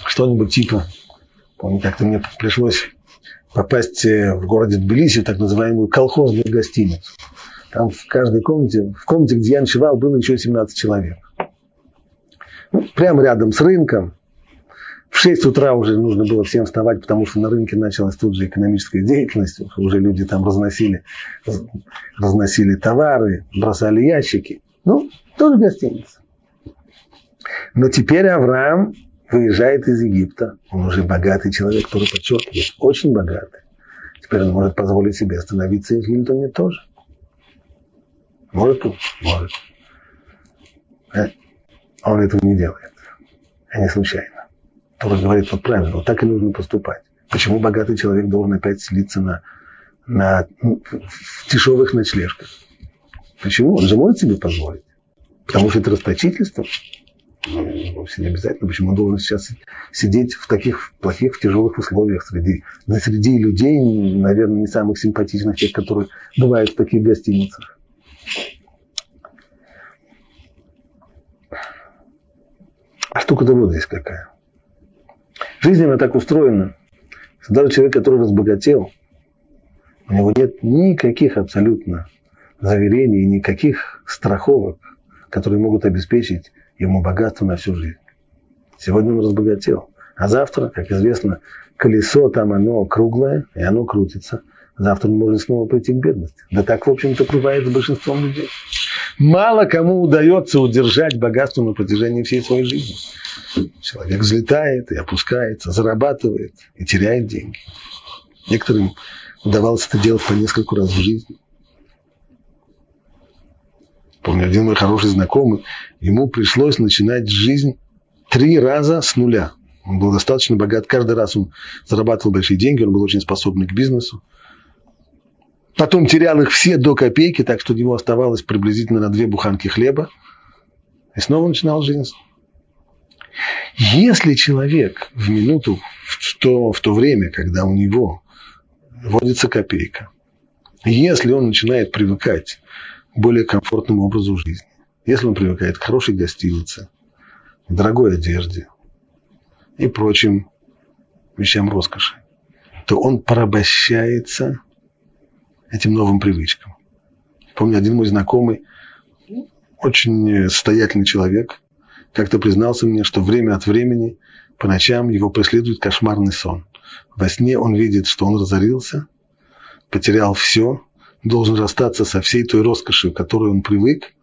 Что-нибудь типа Помню, как-то мне пришлось попасть э, в городе Тбилиси так называемую колхозную гостиницу. Там в каждой комнате, в комнате, где я ночевал, было еще 17 человек. Ну, прямо рядом с рынком. В 6 утра уже нужно было всем вставать, потому что на рынке началась тут же экономическая деятельность. Уже люди там разносили, разносили товары, бросали ящики. Ну, тоже гостиница. Но теперь Авраам выезжает из Египта. Он уже богатый человек, который подчеркивает, очень богатый. Теперь он может позволить себе остановиться и в Хильтоне тоже. Может? Может. А он этого не делает. А не случайно. Тора говорит, вот правильно, вот так и нужно поступать. Почему богатый человек должен опять селиться на, на, в дешевых ночлежках? Почему? Он же может себе позволить. Потому что это расточительство. Ну, вовсе не обязательно. Почему он должен сейчас сидеть в таких плохих, в тяжелых условиях среди, среди людей, наверное, не самых симпатичных, тех, которые бывают в таких гостиницах. А штука-то вот здесь какая. Жизнь она так устроена, даже человек, который разбогател, у него нет никаких абсолютно заверений, никаких страховок, которые могут обеспечить ему богатство на всю жизнь. Сегодня он разбогател. А завтра, как известно, колесо там оно круглое, и оно крутится. Завтра он может снова прийти к бедности. Да так, в общем-то, бывает с большинством людей. Мало кому удается удержать богатство на протяжении всей своей жизни. Человек взлетает и опускается, зарабатывает и теряет деньги. Некоторым удавалось это делать по нескольку раз в жизни. Помню, один мой хороший знакомый, ему пришлось начинать жизнь три раза с нуля. Он был достаточно богат, каждый раз он зарабатывал большие деньги, он был очень способный к бизнесу. Потом терял их все до копейки, так что у него оставалось приблизительно на две буханки хлеба. И снова начинал жизнь. Если человек в минуту, в то, в то время, когда у него вводится копейка, если он начинает привыкать к более комфортному образу жизни, если он привыкает к хорошей гостинице, к дорогой одежде и прочим вещам роскоши, то он порабощается этим новым привычкам. Помню, один мой знакомый, очень состоятельный человек, как-то признался мне, что время от времени по ночам его преследует кошмарный сон. Во сне он видит, что он разорился, потерял все, должен расстаться со всей той роскошью, к которой он привык,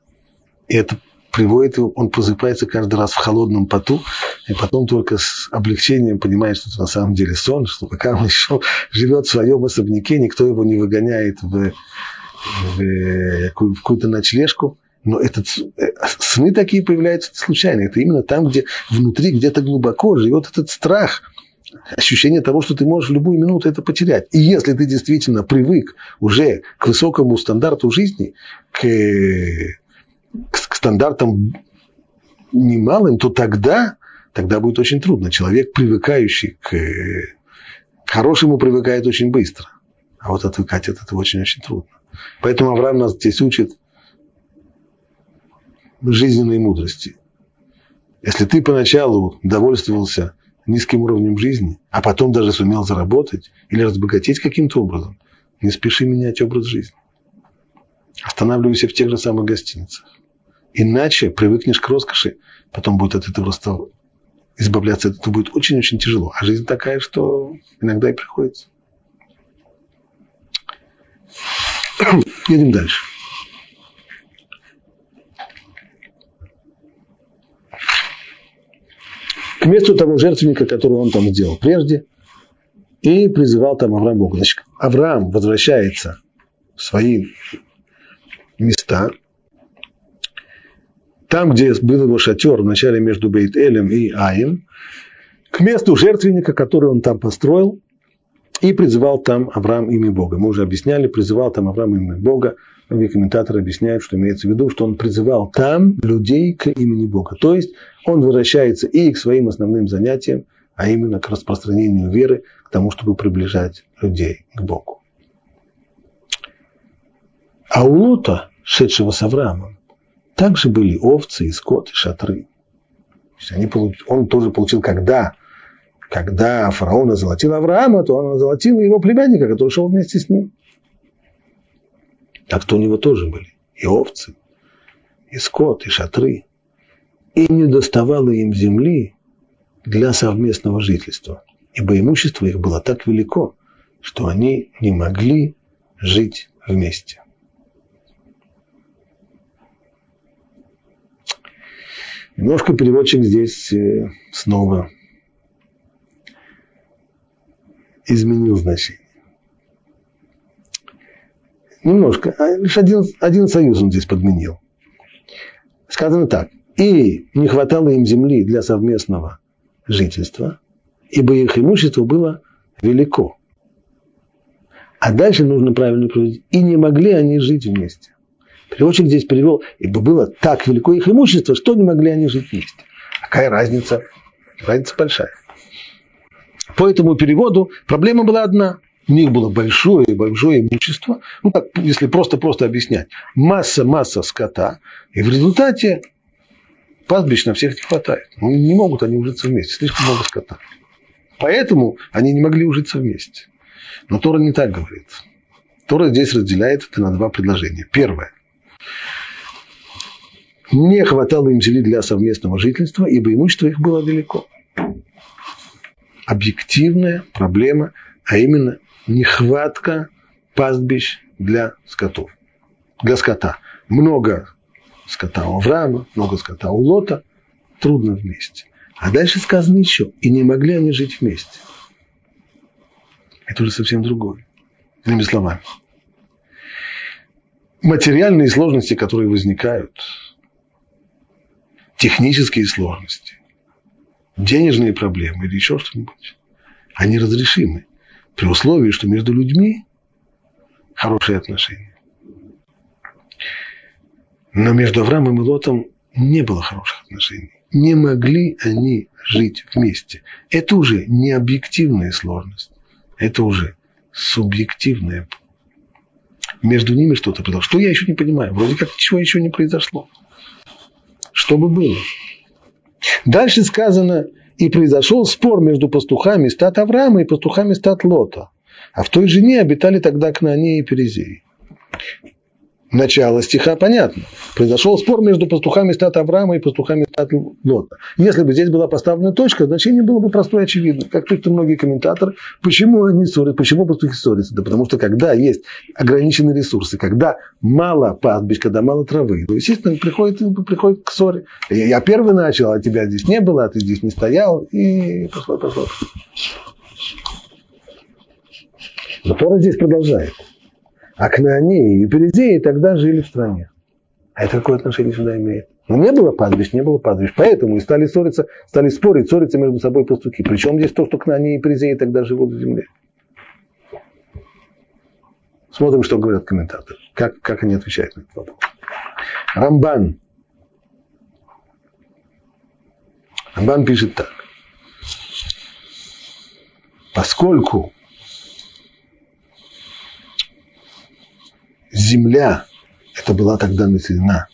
и это приводит его, он просыпается каждый раз в холодном поту, и потом только с облегчением понимает, что это на самом деле сон, что пока он <laughs> еще живет в своем особняке, никто его не выгоняет в, в, какую-то ночлежку. Но этот, э, сны такие появляются случайно. Это именно там, где внутри, где-то глубоко живет этот страх, ощущение того, что ты можешь в любую минуту это потерять. И если ты действительно привык уже к высокому стандарту жизни, к, к стандартам немалым, то тогда, тогда будет очень трудно. Человек, привыкающий к, к хорошему, привыкает очень быстро. А вот отвыкать от этого очень-очень трудно. Поэтому Авраам нас здесь учит жизненной мудрости. Если ты поначалу довольствовался низким уровнем жизни, а потом даже сумел заработать или разбогатеть каким-то образом, не спеши менять образ жизни. Останавливайся в тех же самых гостиницах. Иначе привыкнешь к роскоши, потом будет от этого просто избавляться этого будет очень-очень тяжело. А жизнь такая, что иногда и приходится. <clears throat> Едем дальше. К месту того жертвенника, который он там сделал прежде, и призывал там Авраам Бога. Значит, Авраам возвращается в свои места, там, где был его шатер, вначале между Бейт-Элем и Аем, к месту жертвенника, который он там построил, и призывал там Авраам имя Бога. Мы уже объясняли, призывал там Авраам имя Бога. Многие комментаторы объясняют, что имеется в виду, что он призывал там людей к имени Бога. То есть он возвращается и к своим основным занятиям, а именно к распространению веры, к тому, чтобы приближать людей к Богу. А у Лота, шедшего с Авраамом, также были овцы и скот, и шатры. Они, он тоже получил, когда когда фараон озолотил Авраама, то он озолотил его племянника, который шел вместе с ним. Так-то у него тоже были и овцы, и скот, и шатры. И не доставало им земли для совместного жительства, ибо имущество их было так велико, что они не могли жить вместе. Немножко переводчик здесь э, снова изменил значение. Немножко, а лишь один, один союз он здесь подменил. Сказано так. И не хватало им земли для совместного жительства, ибо их имущество было велико. А дальше нужно правильно проводить. И не могли они жить вместе. Переводчик здесь перевел, ибо было так велико их имущество, что не могли они жить вместе. Какая разница? Разница большая. По этому переводу проблема была одна. У них было большое большое имущество. Ну, так, если просто-просто объяснять. Масса-масса скота. И в результате пастбищ на всех не хватает. Ну, не могут они ужиться вместе. Слишком много скота. Поэтому они не могли ужиться вместе. Но Тора не так говорит. Тора здесь разделяет это на два предложения. Первое. Не хватало им земли для совместного жительства, ибо имущество их было велико. Объективная проблема, а именно нехватка пастбищ для скотов. Для скота. Много скота у Авраама, много скота у Лота. Трудно вместе. А дальше сказано еще. И не могли они жить вместе. Это уже совсем другое. Иными словами. Материальные сложности, которые возникают, технические сложности, денежные проблемы или еще что-нибудь, они разрешимы при условии, что между людьми хорошие отношения. Но между Авраамом и Лотом не было хороших отношений. Не могли они жить вместе. Это уже не объективная сложность. Это уже субъективная. Между ними что-то произошло. Что я еще не понимаю? Вроде как ничего еще не произошло. Что бы было? Дальше сказано, и произошел спор между пастухами стат Авраама и пастухами стат Лота. А в той жене обитали тогда Кнаане и Перезеи начало стиха понятно. Произошел спор между пастухами стата Авраама и пастухами стата Лота. Если бы здесь была поставлена точка, значение было бы простое и очевидно. Как пишут многие комментаторы, почему они ссорятся, почему пастухи ссорятся? Да потому что когда есть ограниченные ресурсы, когда мало пастбищ, когда мало травы, то, естественно, приходит, приходит к ссоре. Я первый начал, а тебя здесь не было, а ты здесь не стоял, и пошло, пошло. Но Тора здесь продолжает. А Кнаанеи и Перезеи тогда жили в стране. А это какое отношение сюда имеет? Ну, не было пастбищ, не было пастбищ. Поэтому и стали ссориться, стали спорить, ссориться между собой пастухи. Причем здесь то, что Кнаанеи и Перезеи тогда живут в земле. Смотрим, что говорят комментаторы. Как, как они отвечают на этот вопрос. Рамбан. Рамбан пишет так. Поскольку земля, это была тогда населена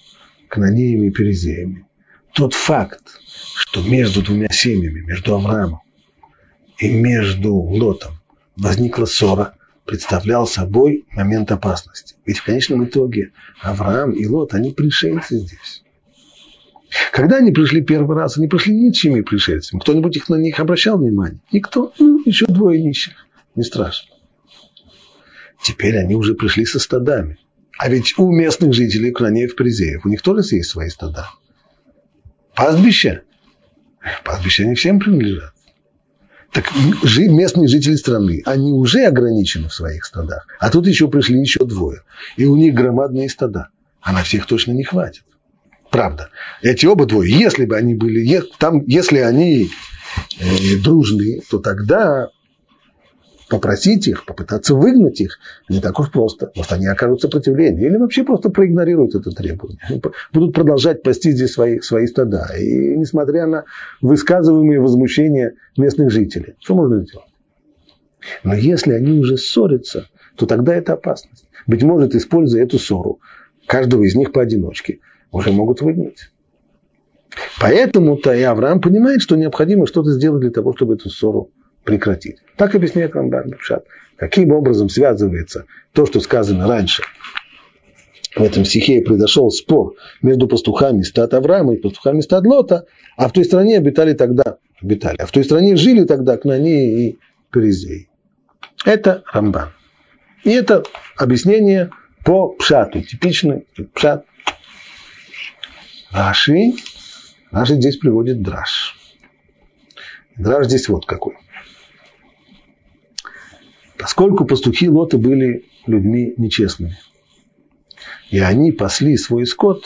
канонеями и перезеями. Тот факт, что между двумя семьями, между Авраамом и между Лотом возникла ссора, представлял собой момент опасности. Ведь в конечном итоге Авраам и Лот, они пришельцы здесь. Когда они пришли первый раз, они пришли ничьими пришельцами. Кто-нибудь их на них обращал внимание? Никто. Ну, еще двое нищих. Не страшно. Теперь они уже пришли со стадами. А ведь у местных жителей Кранеев, Призеев, у них тоже есть свои стада. Пастбища. Пастбища не всем принадлежат. Так местные жители страны, они уже ограничены в своих стадах. А тут еще пришли еще двое. И у них громадные стада. А на всех точно не хватит. Правда. Эти оба двое, если бы они были, там, если они э, дружные, то тогда попросить их, попытаться выгнать их, не так уж просто. Может, они окажут сопротивление. Или вообще просто проигнорируют это требование. Они будут продолжать пасти здесь свои, свои стада. И несмотря на высказываемые возмущения местных жителей, что можно сделать? Но если они уже ссорятся, то тогда это опасность. Быть может, используя эту ссору, каждого из них поодиночке, уже могут выгнать. Поэтому-то и Авраам понимает, что необходимо что-то сделать для того, чтобы эту ссору прекратить. Так объясняет Рамбан Бабшат. Каким образом связывается то, что сказано раньше. В этом стихе произошел спор между пастухами стад Авраама и пастухами стад Лота, а в той стране обитали тогда, обитали, а в той стране жили тогда Кнани и Перезей. Это Рамбан. И это объяснение по пшату, типичный пшат. Раши, Раши здесь приводит драж. Драж здесь вот какой. Поскольку пастухи Лота были людьми нечестными, и они пасли свой скот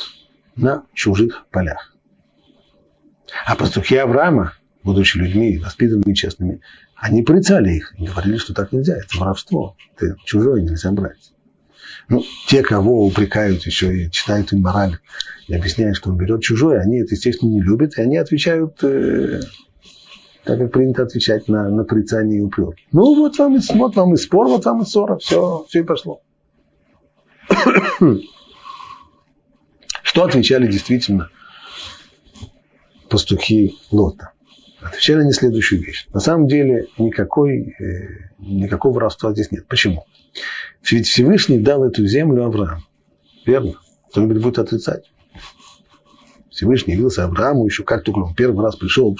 на чужих полях. А пастухи Авраама, будучи людьми воспитанными честными, они порицали их и говорили, что так нельзя, это воровство, это чужое нельзя брать. Ну, те, кого упрекают еще и читают им мораль, и объясняют, что он берет чужое, они это, естественно, не любят, и они отвечают, э, так как принято отвечать на, на порицание и упреки. Ну, вот вам, и, вот вам и спор, вот вам и ссора, все, все и пошло. Что отвечали действительно пастухи Лота? Отвечали они следующую вещь. На самом деле никакой, э, никакого воровства здесь нет. Почему? Ведь Всевышний дал эту землю Аврааму. Верно? Кто-нибудь будет отрицать? Всевышний явился Аврааму еще как только он первый раз пришел в,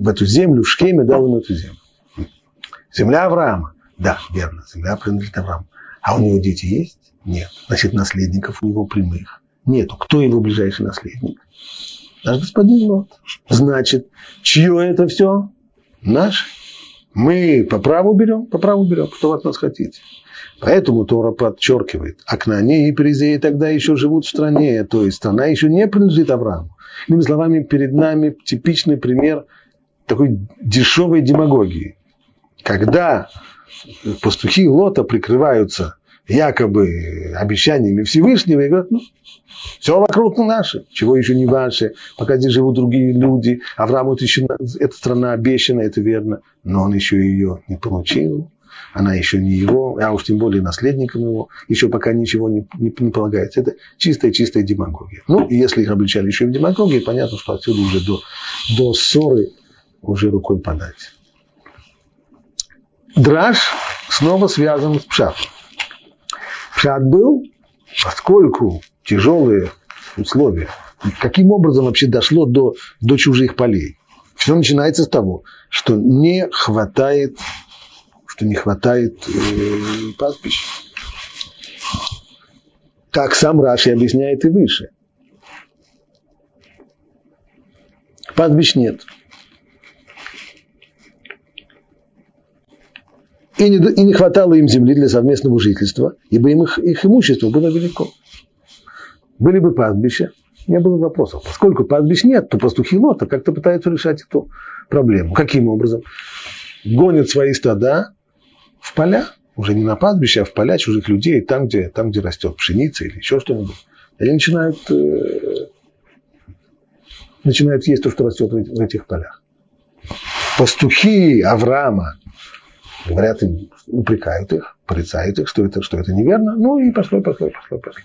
в эту землю, в Шкеме дал ему эту землю. Земля Авраама. Да, верно, земля принадлежит Аврааму. А у него дети есть? Нет. Значит, наследников у него прямых нету. Кто его ближайший наследник? Наш господин Лот. Значит, чье это все? Наш. Мы по праву берем, по праву берем, кто от нас хотите. Поэтому Тора подчеркивает, а Кнане и Перезеи тогда еще живут в стране, то есть страна еще не принадлежит Аврааму. Иными словами, перед нами типичный пример такой дешевой демагогии. Когда пастухи Лота прикрываются якобы обещаниями Всевышнего и говорят, ну, все вокруг наше, чего еще не ваше, пока здесь живут другие люди. Аврааму это еще, эта страна обещана, это верно, но он еще ее не получил, она еще не его, а уж тем более наследником его, еще пока ничего не, не, не полагается. Это чистая-чистая демагогия. Ну, и если их обличали еще в демагогии, понятно, что отсюда уже до, до ссоры уже рукой подать. Драж снова связан с пшатом. Пшат был, поскольку тяжелые условия. Каким образом вообще дошло до, до чужих полей? Все начинается с того, что не хватает, что не хватает э, пастбищ. Как сам Раши объясняет и выше. Пастбищ нет. И не, и не хватало им земли для совместного жительства, ибо им их, их имущество было велико были бы пастбища, не было вопросов. Поскольку пастбищ нет, то пастухи Лота как-то пытаются решать эту проблему. Каким образом? Гонят свои стада в поля, уже не на пастбище, а в поля чужих людей, там, где, там, где растет пшеница или еще что-нибудь. Они начинают, э, начинают есть то, что растет в этих полях. Пастухи Авраама говорят им, упрекают их, порицают их, что это, что это неверно. Ну и пошло, пошло, пошло, пошло.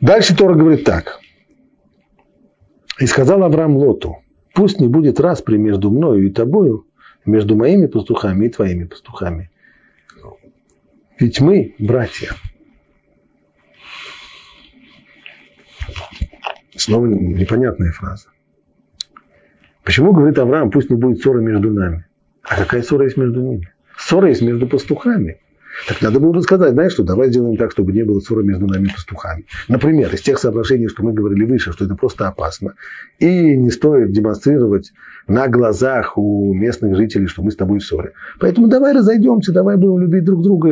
Дальше Тора говорит так. И сказал Авраам Лоту, пусть не будет распри между мною и тобою, между моими пастухами и твоими пастухами. Ведь мы братья. Снова непонятная фраза. Почему говорит Авраам, пусть не будет ссоры между нами? А какая ссора есть между ними? Ссора есть между пастухами. Так надо было бы сказать, знаешь что, давай сделаем так, чтобы не было ссоры между нами пастухами. Например, из тех соображений, что мы говорили выше, что это просто опасно. И не стоит демонстрировать на глазах у местных жителей, что мы с тобой в ссоре. Поэтому давай разойдемся, давай будем любить друг друга.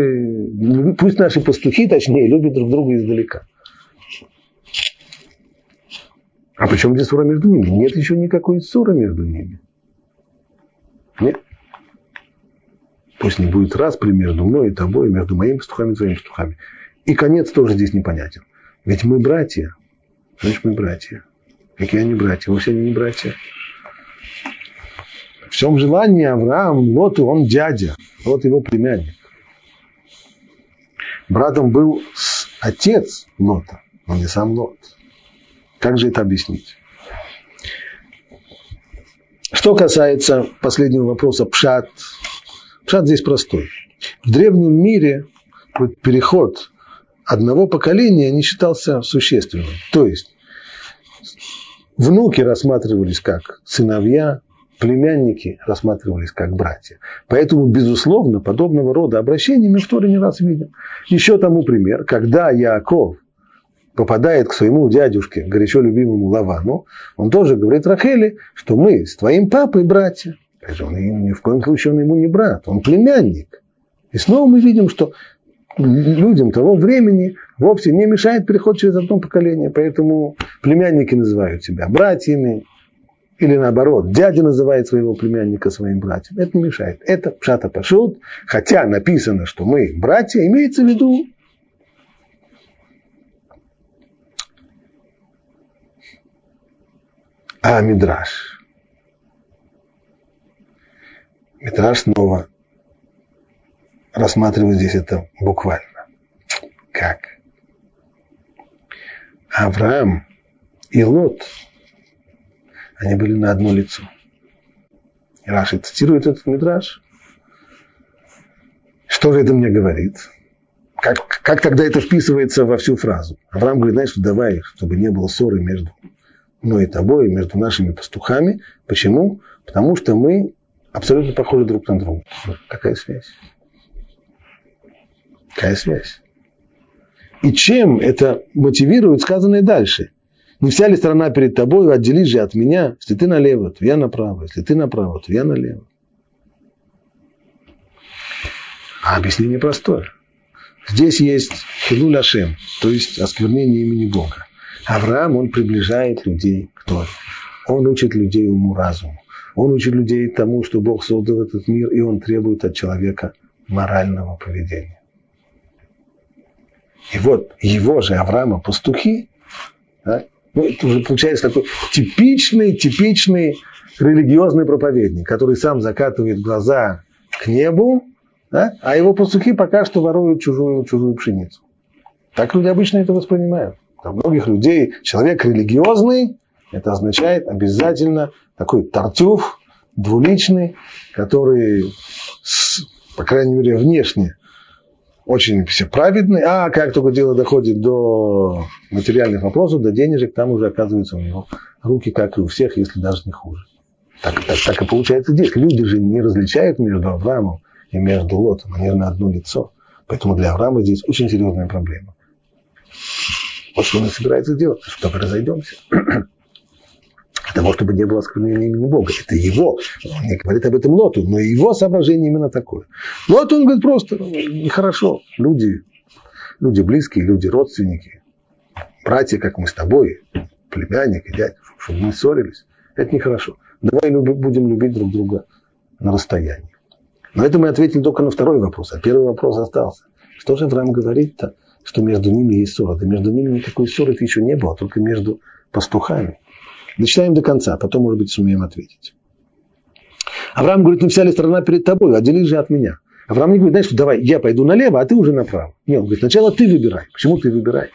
Пусть наши пастухи, точнее, любят друг друга издалека. А почему здесь ссора между ними? Нет еще никакой ссоры между ними. Нет. Пусть не будет распри между мной и тобой, между моими пастухами и твоими пастухами. И конец тоже здесь непонятен. Ведь мы братья. Значит, мы братья. Какие они братья? Вовсе они не братья. В всем желании Авраам, Лоту, он дядя. Вот его племянник. Братом был отец Лота, но не сам Лот. Как же это объяснить? Что касается последнего вопроса Пшат. Пшат здесь простой. В древнем мире переход одного поколения не считался существенным. То есть внуки рассматривались как сыновья, племянники рассматривались как братья. Поэтому, безусловно, подобного рода обращения мы в Торе не раз видим. Еще тому пример, когда Яаков попадает к своему дядюшке, горячо любимому Лавану, он тоже говорит Рахеле, что мы с твоим папой братья. Он ни в коем случае он ему не брат, он племянник. И снова мы видим, что людям того времени вовсе не мешает переход через одно поколение. Поэтому племянники называют себя братьями, или наоборот, дядя называет своего племянника своим братьем. Это не мешает. Это пшата пашут, хотя написано, что мы братья, имеется в виду а Мидраш. Мидраш снова рассматриваю здесь это буквально. Как? Авраам и Лот, они были на одно лицо. И Раши цитирует этот мидраж. Что же это мне говорит? Как, как тогда это вписывается во всю фразу? Авраам говорит, знаешь, давай, чтобы не было ссоры между мной и тобой, между нашими пастухами. Почему? Потому что мы абсолютно похожи друг на друга. Какая связь? Какая связь? И чем это мотивирует сказанное дальше? Не вся ли страна перед тобой, отделись же от меня. Если ты налево, то я направо. Если ты направо, то я налево. А объяснение простое. Здесь есть хилу Ашем, то есть осквернение имени Бога. Авраам, он приближает людей к Торе. Он учит людей уму-разуму. Он учит людей тому, что Бог создал этот мир, и он требует от человека морального поведения. И вот его же Авраама пастухи, да, ну, это уже получается такой типичный, типичный религиозный проповедник, который сам закатывает глаза к небу, да, а его пастухи пока что воруют чужую, чужую пшеницу. Так люди обычно это воспринимают. Для многих людей человек религиозный, это означает обязательно такой тартюф, двуличный, который, по крайней мере, внешне очень все праведный, а как только дело доходит до материальных вопросов, до денежек, там уже оказывается у него руки, как и у всех, если даже не хуже. Так, так, так и получается здесь. Люди же не различают между Авраамом и между Лотом, они на одно лицо. Поэтому для Авраама здесь очень серьезная проблема. Вот что он собирается делать, что мы разойдемся того, чтобы не было осквернения имени Бога. Это его. Он не говорит об этом Лоту, но его соображение именно такое. Лот, он говорит просто, ну, нехорошо. Люди, люди близкие, люди родственники, братья, как мы с тобой, племянник и дядя, чтобы мы ссорились. Это нехорошо. Давай будем любить друг друга на расстоянии. Но это мы ответили только на второй вопрос, а первый вопрос остался. Что же Авраам говорит-то, что между ними есть ссора? Да между ними никакой ссоры еще не было, только между пастухами. Дочитаем до конца, потом, может быть, сумеем ответить. Авраам говорит, не вся ли страна перед тобой, отделись же от меня. Авраам не говорит, знаешь, что давай, я пойду налево, а ты уже направо. Нет, он говорит, сначала ты выбирай. Почему ты выбирай?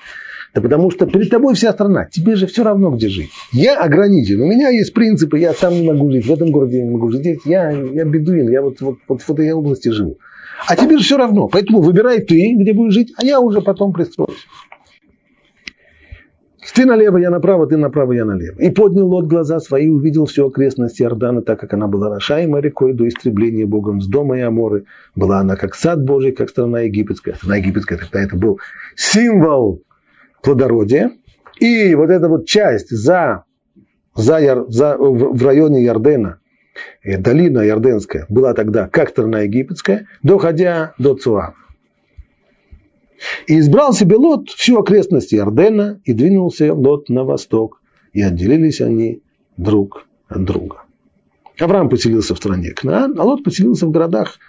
Да потому что перед тобой вся страна, тебе же все равно, где жить. Я ограничен, у меня есть принципы, я там не могу жить, в этом городе я не могу жить, я, я бедуин, я вот, вот, вот в этой области живу. А тебе же все равно, поэтому выбирай ты, где будешь жить, а я уже потом пристроюсь. Ты налево, я направо, ты направо, я налево. И поднял Лот глаза свои, увидел всю окрестность Иордана, так как она была рошаема рекой до истребления Богом с дома и Аморы. Была она как сад Божий, как страна египетская. Страна египетская, тогда это был символ плодородия. И вот эта вот часть за, за, за, в районе Ярдена, э, долина Ярденская, была тогда как страна египетская, доходя до Цуава. И избрал себе Лот всю окрестность Иордена, и двинулся Лот на восток, и отделились они друг от друга. Авраам поселился в стране Кнаан, а Лот поселился в городах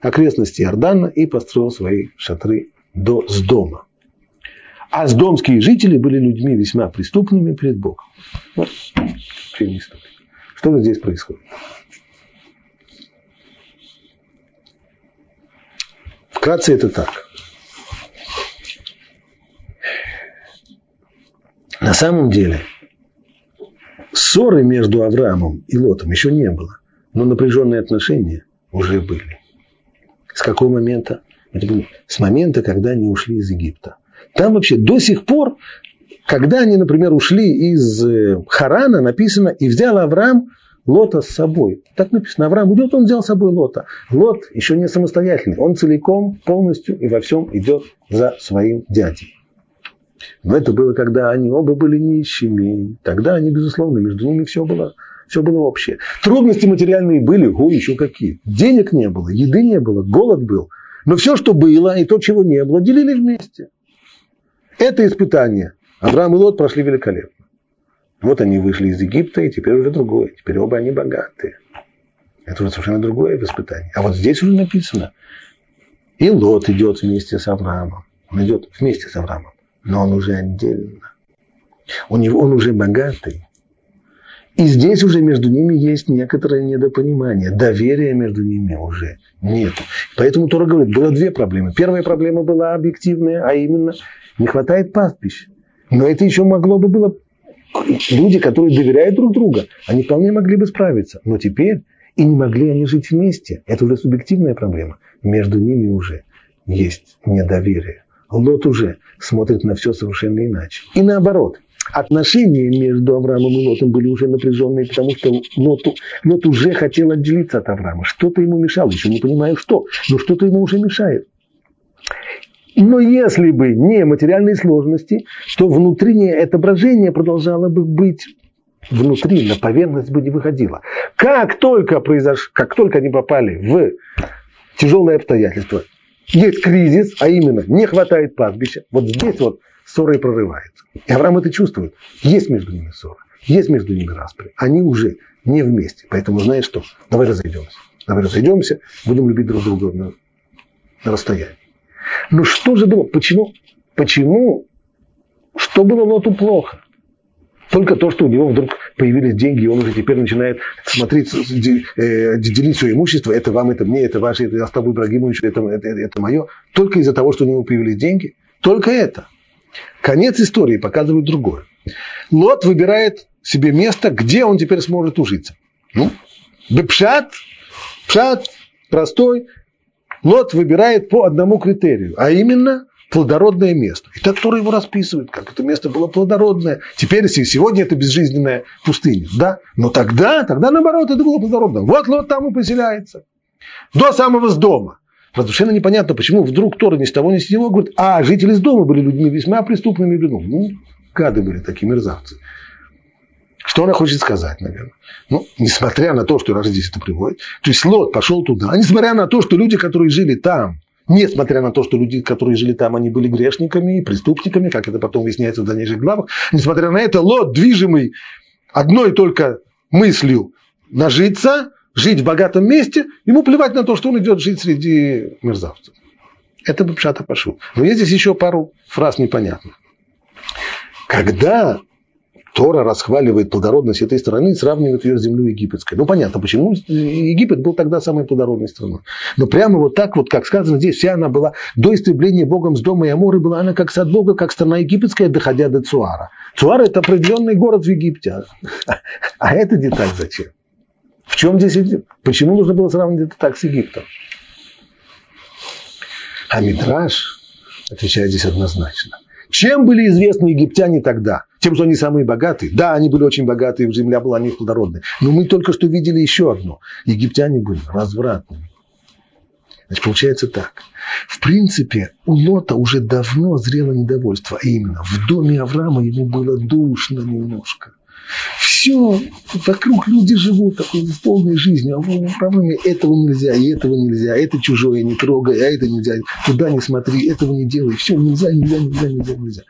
окрестностей Иордана и построил свои шатры до Сдома. А сдомские жители были людьми весьма преступными перед Богом. Что же здесь происходит? Вкратце это так. На самом деле, ссоры между Авраамом и Лотом еще не было, но напряженные отношения уже были. С какого момента? Это было с момента, когда они ушли из Египта. Там вообще до сих пор, когда они, например, ушли из э, Харана, написано, и взял Авраам Лота с собой. Так написано, Авраам идет, он взял с собой Лота. Лот еще не самостоятельный, он целиком, полностью и во всем идет за своим дядей. Но это было, когда они оба были нищими. Тогда они, безусловно, между ними все было, все было общее. Трудности материальные были, о, еще какие. Денег не было, еды не было, голод был. Но все, что было, и то, чего не было, делили вместе. Это испытание. Авраам и Лот прошли великолепно. Вот они вышли из Египта, и теперь уже другое. Теперь оба они богатые. Это уже совершенно другое испытание. А вот здесь уже написано. И Лот идет вместе с Авраамом. Он идет вместе с Авраамом но он уже отдельно. У он уже богатый. И здесь уже между ними есть некоторое недопонимание. Доверия между ними уже нет. Поэтому Тора говорит, было две проблемы. Первая проблема была объективная, а именно не хватает пастбищ. Но это еще могло бы было... Люди, которые доверяют друг друга, они вполне могли бы справиться. Но теперь и не могли они жить вместе. Это уже субъективная проблема. Между ними уже есть недоверие. Лот уже смотрит на все совершенно иначе. И наоборот, отношения между Авраамом и Лотом были уже напряженные, потому что Лот, Лот уже хотел отделиться от Авраама. Что-то ему мешало, еще не понимаю что, но что-то ему уже мешает. Но если бы не материальные сложности, то внутреннее отображение продолжало бы быть внутри, на поверхность бы не выходило. Как только, произош... как только они попали в тяжелые обстоятельства, есть кризис, а именно не хватает пастбища, вот здесь вот ссора и прорывается. И Авраам это чувствует. Есть между ними ссора, есть между ними распри. Они уже не вместе. Поэтому знаешь что? Давай разойдемся. Давай разойдемся, будем любить друг друга на, на расстоянии. Ну что же было? Почему? Почему? Что было Лоту плохо? Только то, что у него вдруг появились деньги, и он уже теперь начинает смотреть, э, делить свое имущество, это вам, это мне, это ваше, это Астабу Ибрагимовичу, это, это, это мое. Только из-за того, что у него появились деньги. Только это. Конец истории показывает другое. Лот выбирает себе место, где он теперь сможет ужиться. Ну, Бепшат, пшат, простой. Лот выбирает по одному критерию, а именно плодородное место. И так Тора его расписывает, как это место было плодородное. Теперь, сегодня это безжизненная пустыня, да? Но тогда, тогда наоборот, это было плодородно. Вот Лот там и поселяется. До самого с дома. Совершенно непонятно, почему вдруг Тора ни с того ни с сего говорит, а жители с дома были людьми весьма преступными. Ну, ну гады были такие мерзавцы. Что она хочет сказать, наверное? Ну, несмотря на то, что раз здесь это приводит, то есть Лот пошел туда, а несмотря на то, что люди, которые жили там, Несмотря на то, что люди, которые жили там, они были грешниками, преступниками, как это потом выясняется в дальнейших главах, несмотря на это, Лот, движимый одной только мыслью нажиться, жить в богатом месте, ему плевать на то, что он идет жить среди мерзавцев. Это бы Пшата пошел. Но есть здесь еще пару фраз непонятных. Когда Тора расхваливает плодородность этой страны и сравнивает ее с землей египетской. Ну, понятно, почему Египет был тогда самой плодородной страной. Но прямо вот так вот, как сказано здесь, вся она была до истребления Богом с дома и Аморы, была она как сад Бога, как страна египетская, доходя до Цуара. Цуар – это определенный город в Египте. А эта деталь зачем? В чем здесь, почему нужно было сравнивать это так с Египтом? А Мидраш отвечает здесь однозначно. Чем были известны египтяне тогда? Тем, что они самые богатые. Да, они были очень богатые, земля была не плодородной. Но мы только что видели еще одно. Египтяне были развратными. Значит, получается так. В принципе, у Лота уже давно зрело недовольство. А именно, в доме Авраама ему было душно немножко все, вокруг люди живут такой полной жизнью, а в управлении этого нельзя, и этого нельзя, это чужое не трогай, а это нельзя, туда не смотри, этого не делай, все нельзя, нельзя, нельзя, нельзя, нельзя.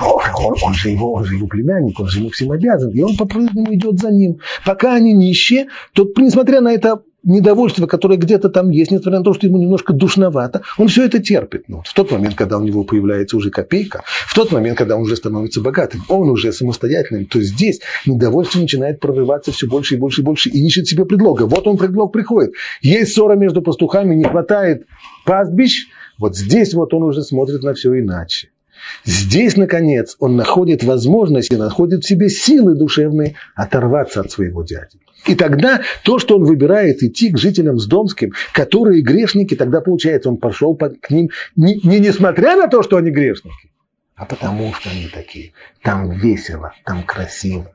Он, он, же его, он же его племянник, он же ему всем обязан, и он по-прежнему идет за ним. Пока они нищие, то, несмотря на это недовольство, которое где-то там есть, несмотря на то, что ему немножко душновато, он все это терпит. Но вот в тот момент, когда у него появляется уже копейка, в тот момент, когда он уже становится богатым, он уже самостоятельным, то здесь недовольство начинает прорываться все больше и больше и больше и ищет себе предлога. Вот он предлог приходит. Есть ссора между пастухами, не хватает пастбищ, вот здесь вот он уже смотрит на все иначе. Здесь, наконец, он находит возможность и находит в себе силы душевные оторваться от своего дяди. И тогда то, что он выбирает идти к жителям с Домским, которые грешники, тогда получается, он пошел к ним не, не несмотря на то, что они грешники, а потому что они такие. Там весело, там красиво.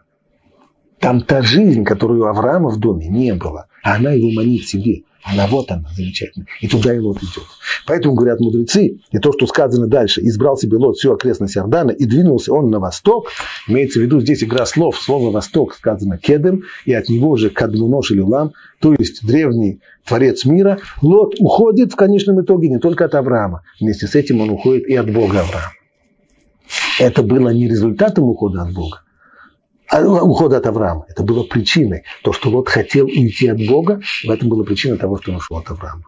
Там та жизнь, которую у Авраама в доме не было, а она его манит себе. Она вот она, замечательная. И туда и Лот идет. Поэтому говорят мудрецы, и то, что сказано дальше, избрал себе Лот всю окрестность Иордана, и двинулся он на восток. Имеется в виду здесь игра слов. Слово «восток» сказано «кедем», и от него же «кадмунош» или «лам», то есть древний творец мира. Лот уходит в конечном итоге не только от Авраама. Вместе с этим он уходит и от Бога Авраама. Это было не результатом ухода от Бога, ухода от Авраама. Это было причиной. То, что Лот хотел уйти от Бога, в этом была причина того, что он ушел от Авраама.